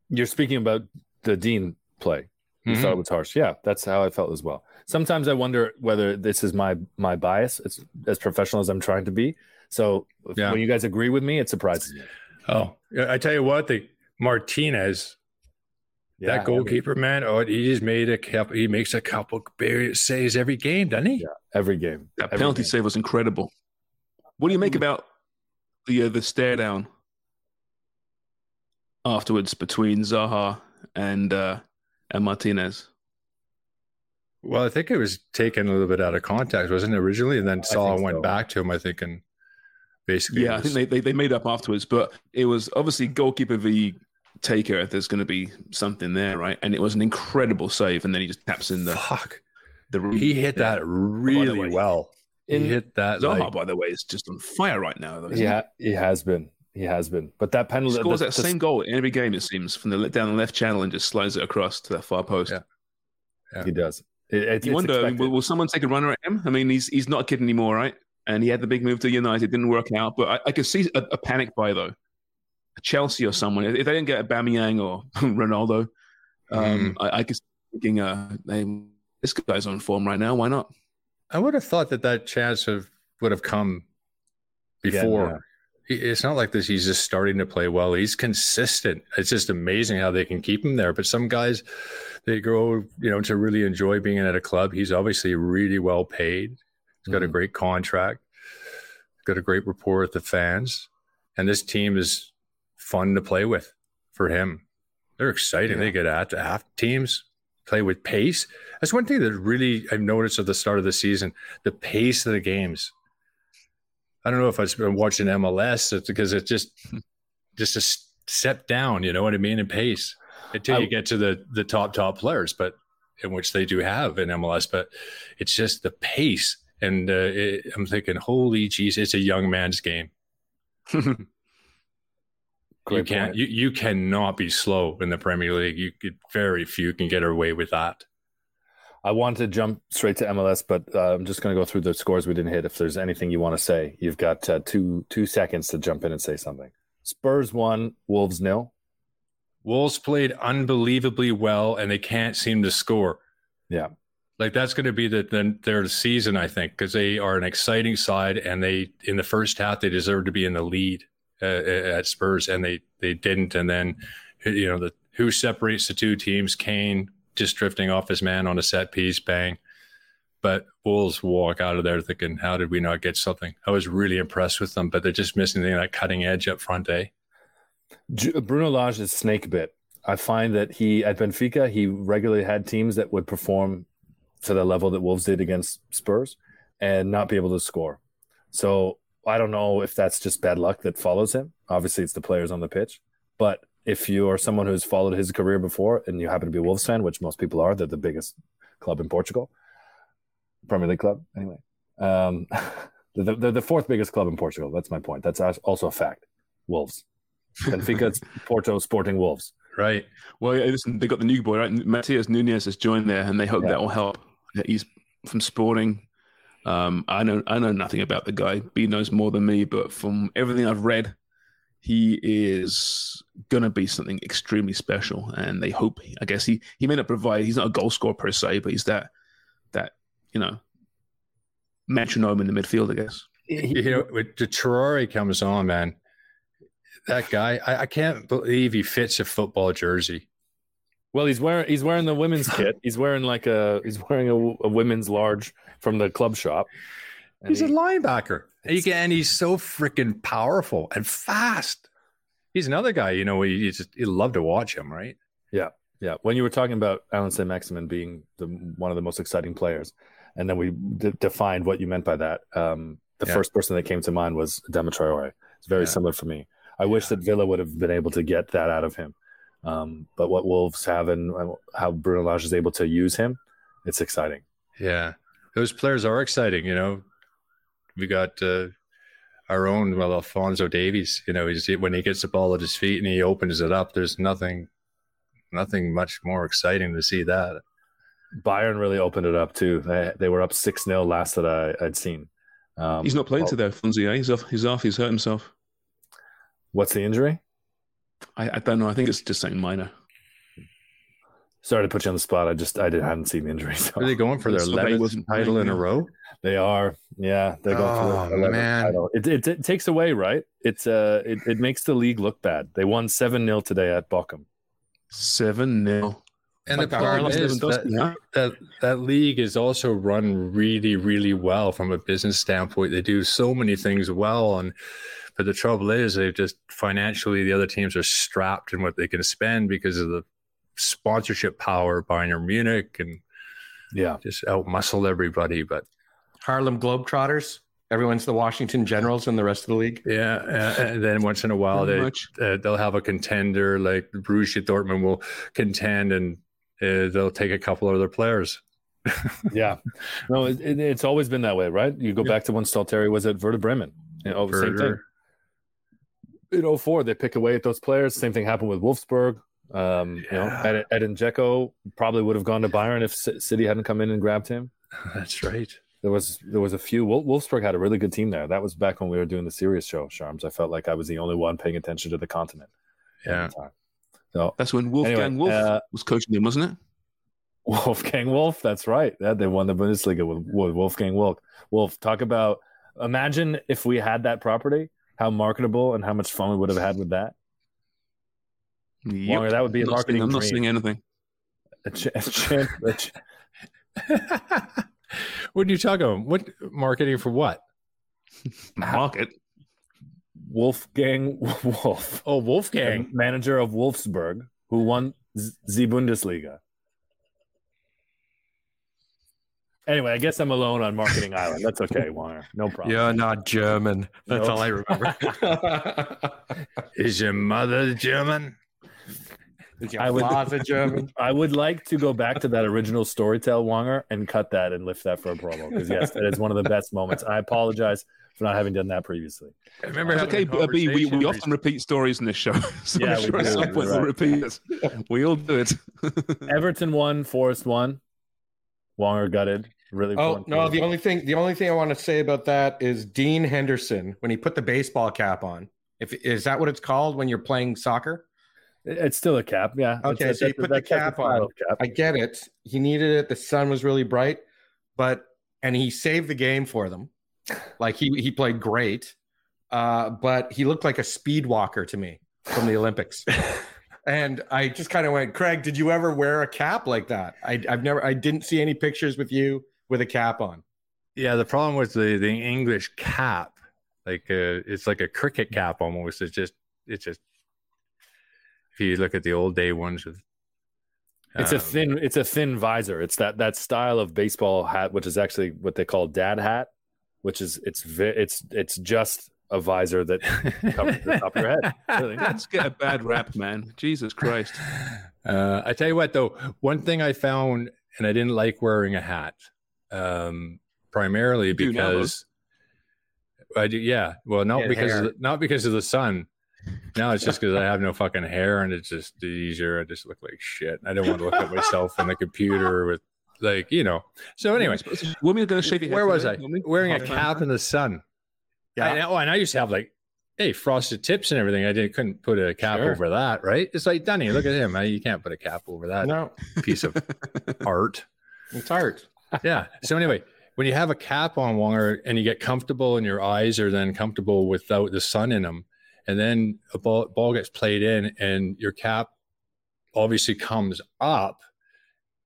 You're speaking about the Digne play. You Mhm. thought it was harsh. Yeah, that's how I felt as well. Sometimes I wonder whether this is my my bias. It's as professional as I'm trying to be. So Yeah. when you guys agree with me, it surprises me. Oh, I tell you what, the Martinez, Yeah, that goalkeeper, man, oh, he just made a couple, he makes a couple big saves every game, doesn't he? Yeah, every game. That Every penalty game. save was incredible. What do you make about the uh, the stare down afterwards between Zaha and uh, and Martinez? Well, I think it was taken a little bit out of context, wasn't it originally? And then Salah went so. back to him, I think, and basically, Yeah, I think they, they they made up afterwards, but it was obviously goalkeeper v taker. There's going to be something there, right? And it was an incredible save, and then he just taps in the fuck. the He hit that oh, really way, well. In- he hit that Zaha, like, by the way, is just on fire right now. Though, isn't Yeah, he has been. He has been. But that penalty He scores the- that the- same goal in every game. It seems from the down the left channel and just slides it across to that far post. Yeah. He does. It, it, You wonder, I mean, expected. will, will someone take a runner at him? I mean, he's he's not a kid anymore, right? And he had the big move to United, It didn't work out. But I, I could see a, a panic buy though, Chelsea or someone. If they didn't get Aubameyang or <laughs> Ronaldo, um, I, I could see thinking, uh, hey, this guy's on form right now. Why not? I would have thought that that chance of would have come Yeah, before. He, it's not like this. He's just starting to play well. He's consistent. It's just amazing how they can keep him there. But some guys, they grow, you know, to really enjoy being at a club. He's obviously really well paid. He's got a Mhm. great contract. Got a great rapport with the fans, and this team is fun to play with for him. They're exciting. They get at the half teams play with pace. That's one thing that really I've noticed at the start of the season: the pace of the games. I don't know if I've been watching MLS it's because it's just just a step down. You know what I mean in pace until I- you get to the the top top players, but in which they do have in MLS. But it's just the pace, and uh, it, I'm thinking, holy jeez, it's a young man's game. <laughs> you can't you, you cannot be slow in the Premier League. You could very few can get away with that. I want to jump straight to MLS, but uh, I'm just going to go through the scores we didn't hit. If there's anything you want to say, you've got uh, two two seconds to jump in and say something. Spurs one, Wolves nil. Wolves played unbelievably well, and they can't seem to score. Yeah, Like that's going to be the, the their season, I think, because they are an exciting side, and they in the first half they deserved to be in the lead uh, at Spurs, and they they didn't. And then you know the who separates the two teams? Kane just drifting off his man on a set piece, bang. But Wolves walk out of there thinking, how did we not get something? I was really impressed with them, but they're just missing the, that cutting edge up front, eh? Bruno Lage is snake bit. I find that he at Benfica he regularly had teams that would perform to the level that Wolves did against Spurs and not be able to score. So I don't know if that's just bad luck that follows him. Obviously, it's the players on the pitch, but if you are someone who's followed his career before and you happen to be a Wolves fan, which most people are, they're the biggest club in Portugal, Premier League club anyway. Um, <laughs> they're, they're the fourth biggest club in Portugal. That's my point. That's also a fact. Wolves. Benfica, <laughs> Porto, Sporting Wolves. Right. Well, yeah, listen, they got the new boy, right? Matheus Nunes has joined there, and they hope Yeah. that will help. He's from Sporting. Um, I know, I know nothing about the guy. B knows more than me, but from everything I've read, he is gonna be something extremely special. And they hope, I guess he he may not provide. He's not a goal scorer per se, but he's that that you know metronome in the midfield, I guess. you know, when Traore comes on, man, that guy, I, I can't believe he fits a football jersey. Well, he's wearing he's wearing the women's <laughs> kit. He's wearing like a he's wearing a, a women's large from the club shop. He's a linebacker. Can, and he's so freaking powerful and fast. he's another guy. You know, you, just you love to watch him, right? Yeah, yeah. When you were talking about Allan Saint-Maximin being the one of the most exciting players, and then we d- defined what you meant by that. Um, the Yeah. first person that came to mind was Adama Traore. It's very Yeah. similar for me. I wish that Villa would have been able to get that out of him. Um, but what Wolves have and uh, how Bruno Lage is able to use him, it's exciting. Yeah, those players are exciting. You know, we got uh, our own well Alphonso Davies. You know, he's, when he gets the ball at his feet and he opens it up, there's nothing, nothing much more exciting to see that. Bayern really opened it up too. They, they were up 6 0 last that I, I'd seen. Um, He's not playing well, today, Fonzie. eh? He's off. He's off. He's hurt himself. What's the injury? I, I don't know. I think it's just something minor. Sorry to put you on the spot. I just I didn't hadn't seen the injury. So. Are they going for their So 11th title in a row? They are, yeah. They're going Oh, for the 11th man. title. It, it it takes away, right? It's uh, it, it makes the league look bad. They won seven 0 today at Bochum. Seven nil. And Like the problem is that, that that league is also run really, really well from a business standpoint. They do so many things well, and but the trouble is they've just financially the other teams are strapped in what they can spend because of the sponsorship power Bayern Munich and Yeah, just outmuscle everybody. But Harlem Globetrotters. Everyone's the Washington Generals and the rest of the league. yeah, uh, and then once in a while they uh, they'll have a contender like Borussia Dortmund will contend and uh, they'll take a couple other players. <laughs> yeah. No, it, it, it's always been that way, right? You go back to when Stalteri was at Werder Bremen. You know, same thing. In 04, they pick away at those players. Same thing happened with Wolfsburg. Um, You know, Yeah. Ed, Edin Dzeko probably would have gone to Bayern if C- City hadn't come in and grabbed him. <laughs> That's right. There was there was a few. Wolfsburg had a really good team there. That was back when we were doing the serious show, Sharms. I felt like I was the only one paying attention to the continent. Yeah. the. So That's when Wolfgang Anyway, Wolf uh, was coaching them, wasn't it? <laughs> Wolfgang Wolf, that's right. Yeah, they won the Bundesliga with, with Wolfgang Wolf. Wolf, talk about imagine if we had that property, how marketable and how much fun we would have had with that. Wonger, that would be a I'm marketing saying- I'm not dream. saying anything. A ch- a champ- a ch- <laughs> what are you talking about? What marketing for what? <laughs> Market. Wolfgang Wolf, Oh, Wolfgang. manager of Wolfsburg, who won Z- the Bundesliga. Anyway, I guess I'm alone on Marketing Island. That's okay, Wonger. No problem. You're not German. That's Nope. all I remember. <laughs> Is your mother German? Is your I would- father German? <laughs> I would like to go back to that original Storytell Wonger and cut that and lift that for a promo because yes, that is one of the best moments. I apologize for not having done that previously. I remember It's okay, a uh, B. We, we often repeat stories in this show. <laughs> so Yeah, I'm we sure do, some point we'll right. repeat it. We all do it. Everton won, Forest won. Wonger gutted. Really. Oh no! The only thing, the only thing I want to say about that is Dean Henderson when he put the baseball cap on. If is that what it's called when you're playing soccer? it's still a cap. Yeah. Okay, It's so you put the that's- that's cap on. Cap. I get it. He needed it. The sun was really bright, but and he saved the game for them. Like he he played great, uh, but he looked like a speed walker to me from the Olympics. <laughs> and I just kind of went, Craig, did you ever wear a cap like that? I, I've never. I didn't see any pictures with you with a cap on. Yeah, the problem with the the English cap, like uh, it's like a cricket cap almost. It's just it's just if you look at the old day ones with It's a um, thin. It's a thin visor. It's that that style of baseball hat, which is actually what they call dad hat, which is it's ve- it's it's just a visor that <laughs> covers the top of your head. Really. Let's get a bad rap, man. Jesus Christ. Uh, I tell you what, though, one thing I found, and I didn't like wearing a hat, um, primarily do now, though. because I do. Yeah, well, not Yeah, because of the, not because of the sun. Now it's just <laughs> because I have no fucking hair, and it's just easier. I just look like shit. I don't want to look at myself on the computer with like you know. So anyway, women are going to shave your where was I? women? Wearing a cap in the sun. Yeah. I, oh, and I used to have like, hey, frosted tips and everything. I didn't couldn't put a cap Sure. over that, right? It's like Dunny. Look at him. You can't put a cap over that No, piece of <laughs> art. it's art. Yeah. So anyway, when you have a cap on Wonger and you get comfortable and your eyes are then comfortable without the sun in them, and then a ball, ball gets played in and your cap obviously comes up,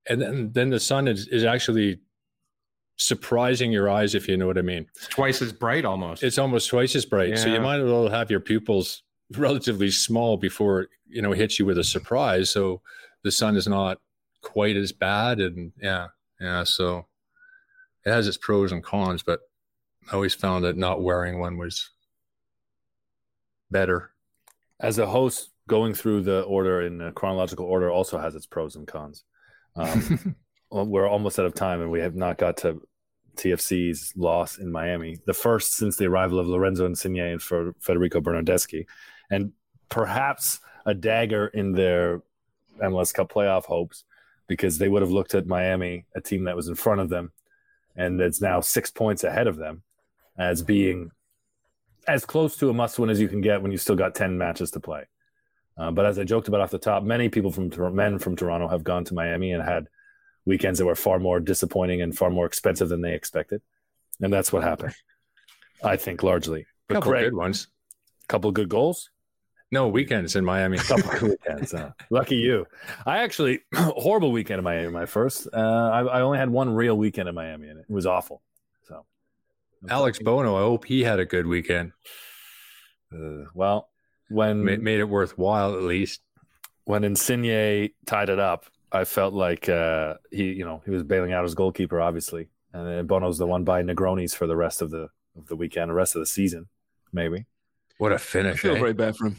and then then the sun is, is actually surprising your eyes if you know what I mean. It's twice as bright almost. It's almost twice as bright. So you might as well have your pupils relatively small before you know hits you with a surprise. So the sun is not quite as bad, and yeah, yeah. So it has its pros and cons, but I always found that not wearing one was better. As a host, going through the order in a chronological order also has its pros and cons. Um, <laughs> we're almost out of time, and we have not got to TFC's loss in Miami, the first since the arrival of Lorenzo Insigne and for Federico Bernardeschi, and perhaps a dagger in their MLS Cup playoff hopes because they would have looked at Miami, a team that was in front of them, and it's now six points ahead of them, as being as close to a must win as you can get when you still got 10 matches to play. Uh, but as I joked about off the top, many people from men from Toronto have gone to Miami and had weekends that were far more disappointing and far more expensive than they expected, and that's what happened. I think largely. A couple Craig, good ones. Couple good goals. No weekends in Miami. <laughs> couple good weekends. Uh, lucky you. I actually <clears throat> horrible weekend in Miami. My first. Uh, I, I, only had one real weekend in Miami, and it was awful. So, Alex Bono. I hope he had a good weekend. Uh, well, when made, made it worthwhile at least. When Insigne tied it up, I felt like uh, he, you know, he was bailing out his goalkeeper, obviously, and then Bono's the one by Negronis for the rest of the of the weekend, the rest of the season, maybe. What a finish! I feel eh? very bad for him.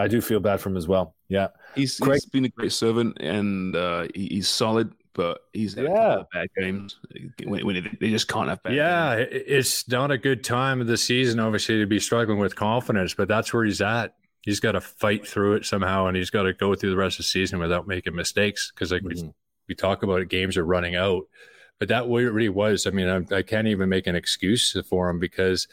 I do feel bad for him as well. Yeah, he's, he's been a great servant and uh, he, he's solid, but he's had yeah. bad games when, when, they just can't have bad. Yeah, games. it's not a good time of the season, obviously, to be struggling with confidence, but that's where he's at he's got to fight through it somehow, and he's got to go through the rest of the season without making mistakes. Because like mm-hmm. we we talk about it, games are running out, but that really was. I mean, I, I can't even make an excuse for him because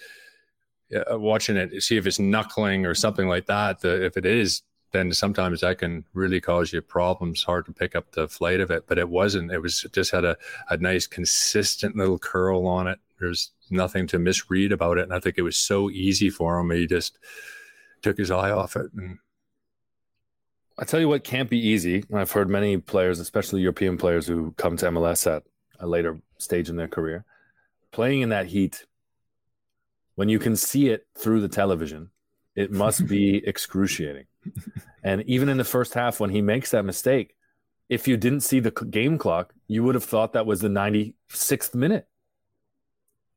uh, watching it, see if it's knuckling or something like that. The, if it is, then sometimes that can really cause you problems. Hard to pick up the flight of it, but it wasn't. It was it just had a, a nice consistent little curl on it. There's nothing to misread about it, and I think it was so easy for him. He just took his eye off it. And I tell you what can't be easy. I've heard many players, especially European players who come to MLS at a later stage in their career, playing in that heat. When you can see it through the television, it must be <laughs> excruciating. And even in the first half, when he makes that mistake, if you didn't see the game clock, you would have thought that was the 96th minute.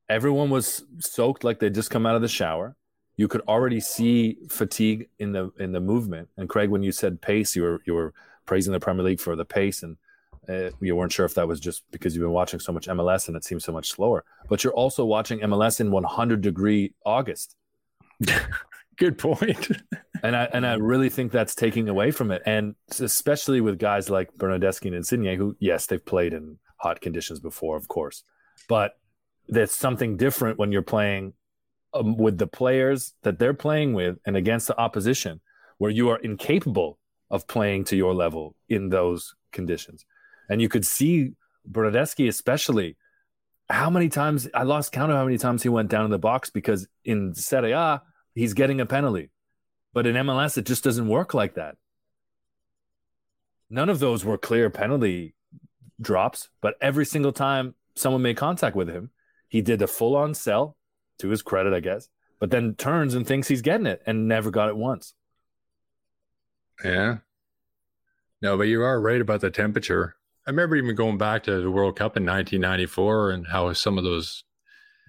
Everyone was soaked like they'd just come out of the shower you could already see fatigue in the in the movement. And Craig, when you said pace, you were you were praising the Premier League for the pace, and uh, you weren't sure if that was just because you've been watching so much MLS and it seems so much slower. But you're also watching MLS in 100 degree August. <laughs> Good point. <laughs> and I and I really think that's taking away from it, and especially with guys like Bernardeschi and Insigne, who yes, they've played in hot conditions before, of course, but there's something different when you're playing um, with the players that they're playing with and against the opposition, where you are incapable of playing to your level in those conditions. And you could see Bernardeschi, especially, how many times I lost count of how many times he went down in the box because in Serie A, he's getting a penalty. But in MLS, it just doesn't work like that. None of those were clear penalty drops, but every single time someone made contact with him, he did a full on sell to his credit, I guess, but then turns and thinks he's getting it and never got it once. Yeah. No, but you are right about the temperature. I remember even going back to the World Cup in 1994 and how some of those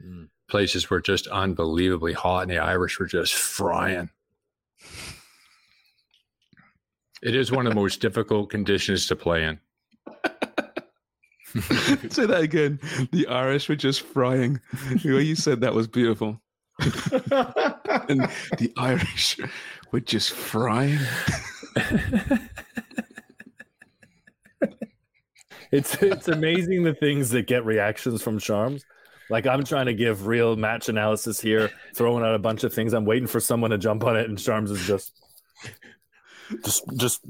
mm. places were just unbelievably hot and the Irish were just frying. It is one of the most <laughs> difficult conditions to play in. <laughs> Say that again. The Irish were just frying. The way you said that was beautiful. <laughs> and the Irish were just frying. It's it's amazing the things that get reactions from Sharms. Like I'm trying to give real match analysis here, throwing out a bunch of things. I'm waiting for someone to jump on it, and Sharms is just just just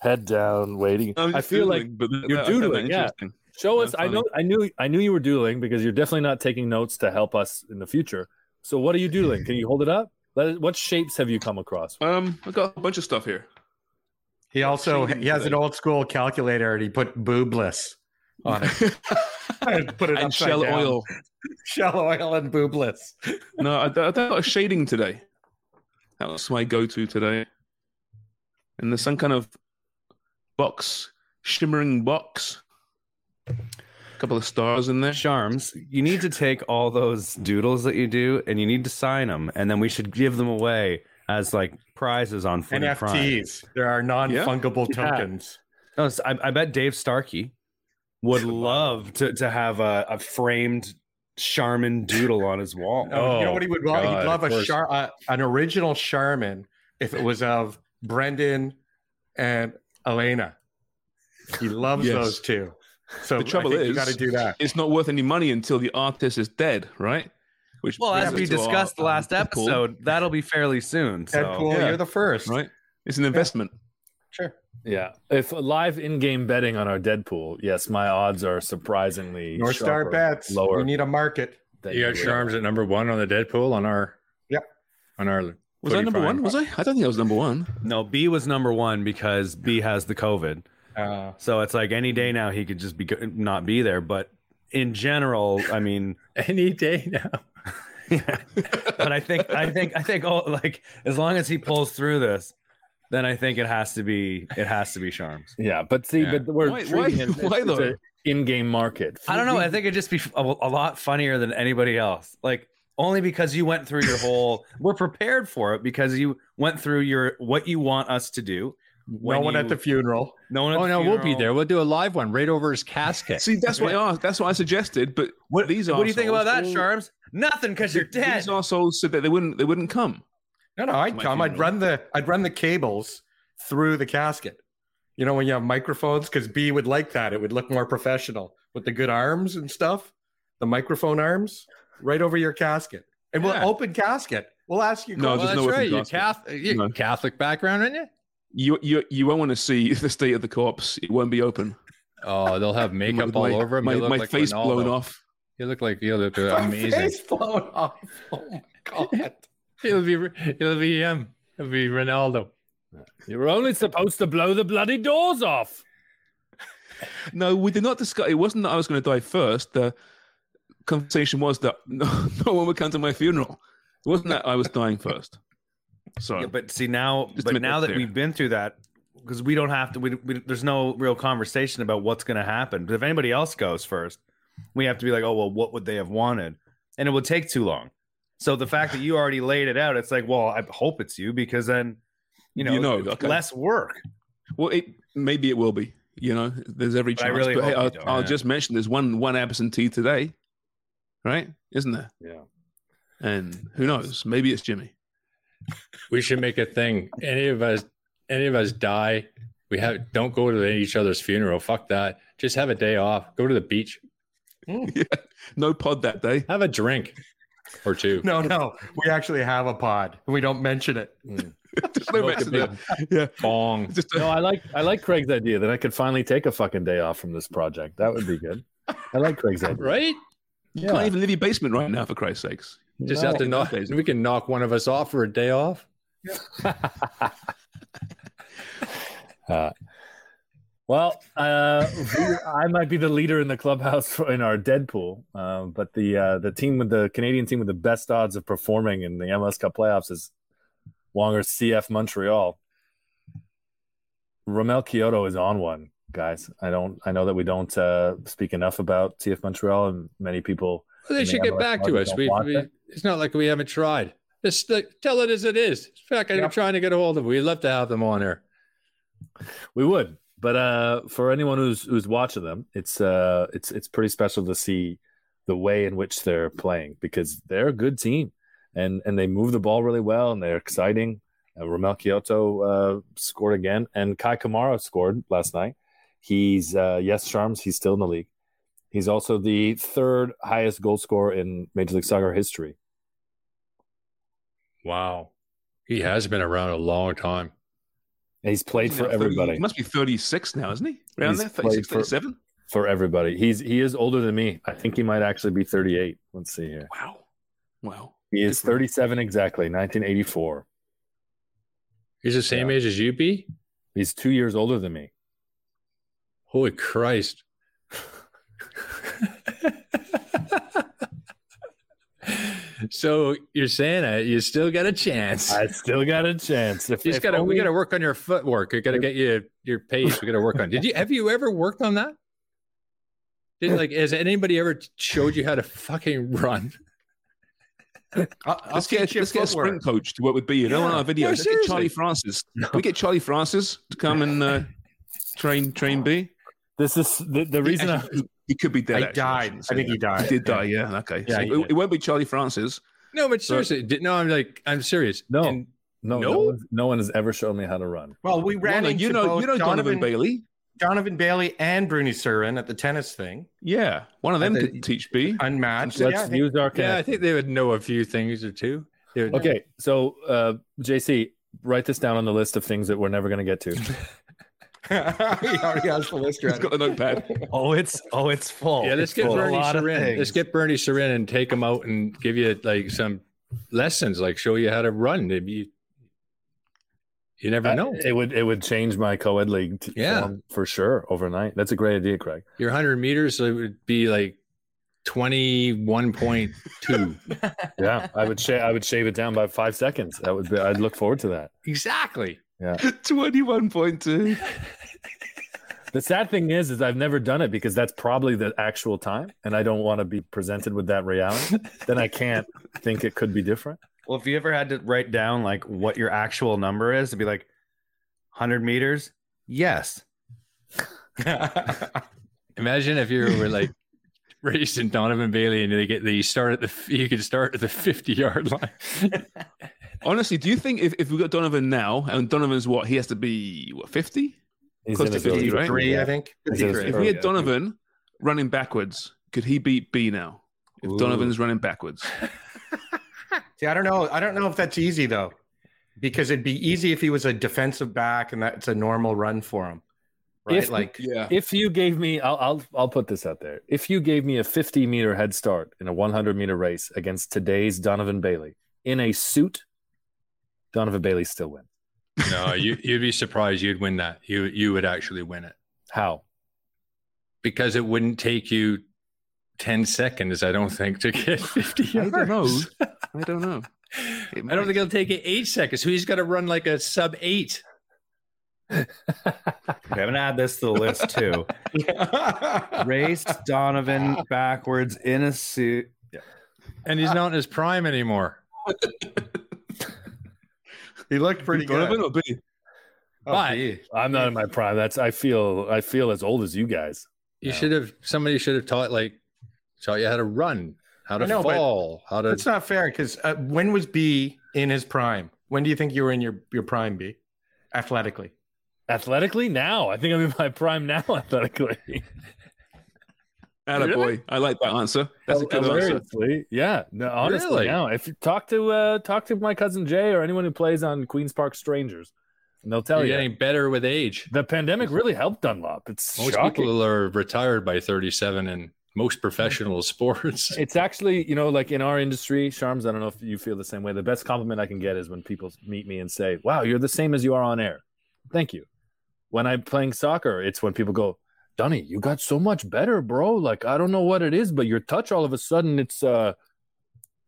head down, waiting. I feel like but you're doodling. Yeah, Show us. I know. I knew. I knew you were doodling because you're definitely not taking notes to help us in the future. So what are you doodling? Can you hold it up? What shapes have you come across? Um, I got a bunch of stuff here. He also he has an old school calculator and he put boobless on it. <laughs> put it and shell down. oil, <laughs> shell oil and boobless. no, I, I got a shading today. That was my go-to today. And there's some kind of box, shimmering box. A couple of stars in there. Sharms, you need to take all those doodles that you do and you need to sign them, and then we should give them away as like prizes on Footy Prime. NFTs. There are non-fungible Yeah. tokens. No, I, I bet Dave Starkey would <laughs> love to, to have a, a framed Sharman doodle on his wall. Oh, you know what he would love? God, He'd love a. Char- uh, an original Sharman if it was of Brendan and Elena. He loves Yes. those two. So the trouble I think is, you got to do that. It's not worth any money until the artist is dead, right? Which Well, as we us to our, discussed the um, last Deadpool, episode, that'll be fairly soon. So. Deadpool, Yeah. you're the first. right? It's an investment. Sure. Yeah. If live in-game betting on our Deadpool, yes, my odds are surprisingly North Star bets. lower. We need a market. than You got would. Charms at number one on the Deadpool on our. Yep. On our. Was I number one? Was I? I don't think I was number one. No, B was number one because B has the COVID. Uh, So it's like any day now he could just be not be there. But in general, I mean, <laughs> Any day now. But I think I think I think oh like as long as he pulls through this, then I think it has to be it has to be Charms. Yeah, but see, Yeah. but we're Why- treating why- it as why it's though? in-game market. I don't know. I think it'd just be a, a lot funnier than anybody else. Like only because you went through your whole. we're prepared for it because you went through your what you want us to do. No one you- at the funeral. No one. At Oh the no, we'll be there. We'll do a live one right over his casket. See, that's what I. That's what I suggested. But What, these are what do you think about that, Charms? Nothing, because you're dead. These assholes said that they wouldn't. They wouldn't come. No, no, I'd My come. I'd run the I'd run the cables through the casket. You know when you have microphones, because B would like that. It would look more professional with the good arms and stuff. The microphone arms right over your casket, and we'll open casket. We'll ask you. No, well, there's that's no right. You open Catholic, you No. Catholic background, in you? You you you won't want to see <laughs> the state of the corpse. It won't be open. Oh, they'll have <laughs> makeup all my, over him. My, look my like face Ronaldo. blown off. You look like you look <laughs> My amazing. face blown off. Oh my god. It'll be it'll be him. It'll be Ronaldo. You were only supposed to blow the bloody doors off. No, we did not discuss. It wasn't that I was going to die first. The conversation was that no, no one would come to my funeral. It wasn't that I was dying first. So Yeah, but see now, but now that that clear. we've been through that, because we don't have to. We, we, there's no real conversation about what's going to happen. But if anybody else goes first, we have to be like, oh well, what would they have wanted? And it would take too long. So the fact that you already laid it out, it's like, well, I hope it's you because then, you know, You know, okay. less work. well, it maybe it will be. You know, there's every But I chance. really but hey, hope you I'll, I'll yeah. just mention there's one one absentee today, right? Isn't there? Yeah. And who knows? Maybe it's Jimmy. We should make a thing. Any of us, any of us die. We have don't go to each other's funeral. Fuck that. Just have a day off. Go to the beach. Hmm. <laughs> yeah. No pod that day. Have a drink or two. No, no. We actually have a pod. We don't mention it. Hmm. <laughs> Just no mention big that. Yeah. bong. Just No, I like I like Craig's idea that I could finally take a fucking day off from this project. That would be good. I like Craig's idea. Right? you can't even leave your basement right now, for Christ's sakes. You just No. have to knock. We can knock one of us off for a day off. <laughs> Uh, well, uh, I might be the leader in the clubhouse for, in our Deadpool, uh, but the uh, the team with the Canadian team with the best odds of performing in the MLS Cup playoffs is Wonger CF Montreal. Romell Quioto is on one, guys. I don't. I know that we don't uh, speak enough about CF Montreal, and many people. Well, they should get back to us. We, we, it. it's not like we haven't tried. Just tell it as it is. In fact, I'm Yep. trying to get a hold of them. We'd love to have them on here. We would, but uh, for anyone who's who's watching them, it's uh, it's it's pretty special to see the way in which they're playing because they're a good team, and and they move the ball really well and they're exciting. Uh, Romell Quioto uh, scored again, and Kei Kamara scored last night. He's uh, yes, Charms. He's still in the league. He's also the third highest goal scorer in Major League Soccer history. Wow. He has been around a long time. And he's played for 30 everybody. He must be 36 now, isn't he? Around He's there, played 36, for- 37? For everybody, he's he is older than me. I think he might actually be 38. Let's see here. Wow. Wow. He is Good for him. 37 exactly, 1984. He's the same age as you be? He's two years older than me. Holy Christ. So you're saying that you still got a chance. I still got a chance. If, You just if gotta, we only- got to work on your footwork. We got to get you your pace. We got to work on. Did you have you ever worked on that? Did like has anybody ever showed you how to fucking run? I'll, I'll Let's get let's get a sprint coach to work with B. You know, on our video. No, let's get Charlie seriously. Francis. Can we get Charlie Francis to come and uh, train train B? This is the, the reason I, Actually, he could be dead. He actually, died. shouldn't I say think he died. He did die. Yeah. Okay. Yeah, So it, it won't be Charlie Francis. No, but seriously, did, no. I'm like, I'm serious. no, And no, no, No? one, no one has ever shown me how to run. Well, we ran Well, into you know, both you know Donovan, Donovan, Bailey. Donovan Bailey and Bruny Surin at the tennis thing. Yeah, one of them I could teach B. Unmatched. Let's yeah, I think- use our yeah, I think they would know a few things or two. Would- Okay, so uh, JC, write this down on the list of things that we're never going to get to. <laughs> <laughs> he already has the list He's ready. got the notepad. <laughs> Oh, it's oh, it's full. Yeah, let's It's get full Bernie lot Sarin. Let's get Bruny Surin and take him out and give you like some lessons, like show you how to run. Maybe you, you never know. Uh, it would it would change my co-ed league t- Yeah. form for sure overnight. That's a great idea, Craig. Your 100 meters it would be like 21.2. <laughs> Yeah, I would shave I would shave it down by five seconds. That would be. I'd look forward to that. exactly. <laughs> Twenty-one point two. <laughs> The sad thing is, is I've never done it because that's probably the actual time, and I don't want to be presented with that reality. then I can't think it could be different. Well, if you ever had to write down like what your actual number is, it'd be like 100 meters. Yes. <laughs> Imagine if you were like racing Donovan Bailey and they get the start at the you could start at the 50 yard line. Honestly, do you think if, if we got Donovan now and Donovan's what he has to be what fifty? He's Close to his early 50, right? 53, I think. He's in his 53. If we had yeah. Donovan running backwards, could he beat B now? If Donovan's running backwards, <laughs> See, I don't know. I don't know if that's easy though, because it'd be easy if he was a defensive back and that's a normal run for him, right? If- like, yeah. If you gave me, I'll, I'll I'll put this out there. If you gave me a 50 meter head start in a 100 meter race against today's Donovan Bailey in a suit, Donovan Bailey still win. no, <laughs> you you'd be surprised you'd win that. You you would actually win it. How? Because it wouldn't take you 10 seconds, I don't think, to <laughs> get 50 yards. I don't know. <laughs> I don't know. I don't think it'll take you eight seconds. So he's got to run like a sub eight. Okay, I'm gonna add this to the list too. Raced Donovan backwards in a suit. And he's not in his prime anymore. He looked pretty good. or B? Oh, But- gee. I'm not in my prime. That's I feel I feel as old as you guys. You Yeah. should have somebody should have taught like taught you how to run, how to know, fall, how to It's not fair because uh, when was B in his prime? When do you think you were in your, your prime, B? Athletically. Athletically, now I think I'm in my prime now. <laughs> Athletically, Atta boy. I like that answer. That's a good answer. Hilariously, yeah. No, honestly, Really? now if you talk to uh, talk to my cousin Jay or anyone who plays on Queens Park Strangers, and they'll tell you're you getting better with age. the pandemic really helped Dunlop. It's Most shocking. people are retired by 37 in most professional <laughs> sports. It's actually, you know, like in our industry, Sharms, I don't know if you feel the same way. The best compliment I can get is when people meet me and say, Wow, you're the same as you are on air. Thank you. When I'm playing soccer, it's when people go, Dunny, you got so much better, bro. Like, I don't know what it is, but your touch all of a sudden it's uh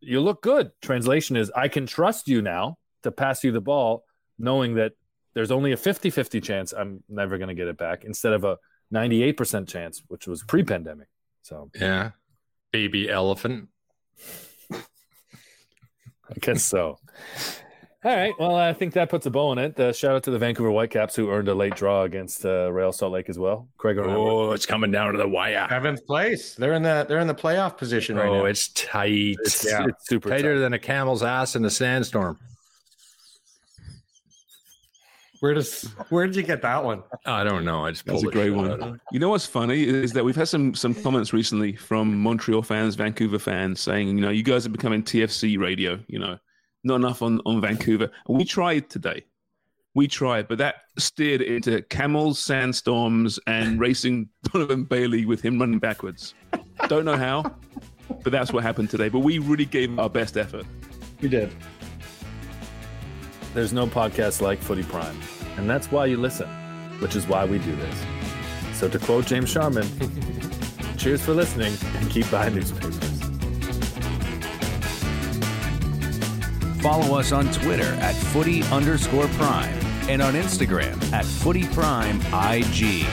you look good. Translation is I can trust you now to pass you the ball, knowing that there's only a 50-50 chance I'm never gonna get it back instead of a 98% chance, which was pre-pandemic. So yeah. Baby elephant. <laughs> I guess so. All right. Well, I think that puts a bow on it. Uh, shout out to the Vancouver Whitecaps who earned a late draw against uh, Real Salt Lake as well. Craig, remember? Oh, it's coming down to the wire. Seventh place. They're in the they're in the playoff position right Oh, now. it's tight. it's, yeah. it's super tighter tight. than a camel's ass in a sandstorm. Where does where did you get that one? I don't know. I just That's pulled a great one. You know what's funny is that we've had some some comments recently from Montreal fans, Vancouver fans, saying, you know, you guys are becoming TFC radio. You know, not enough on on Vancouver. And we tried today. We tried, but that steered into camels, sandstorms, and <laughs> racing Donovan Bailey with him running backwards. Don't know how, but that's what happened today. But we really gave our best effort. We did. There's no podcast like Footy Prime, and that's why you listen, which is why we do this. So, to quote James Sharman, <laughs> cheers for listening and keep buying newspapers. Follow us on Twitter at footy underscore prime and on Instagram at footy prime IG.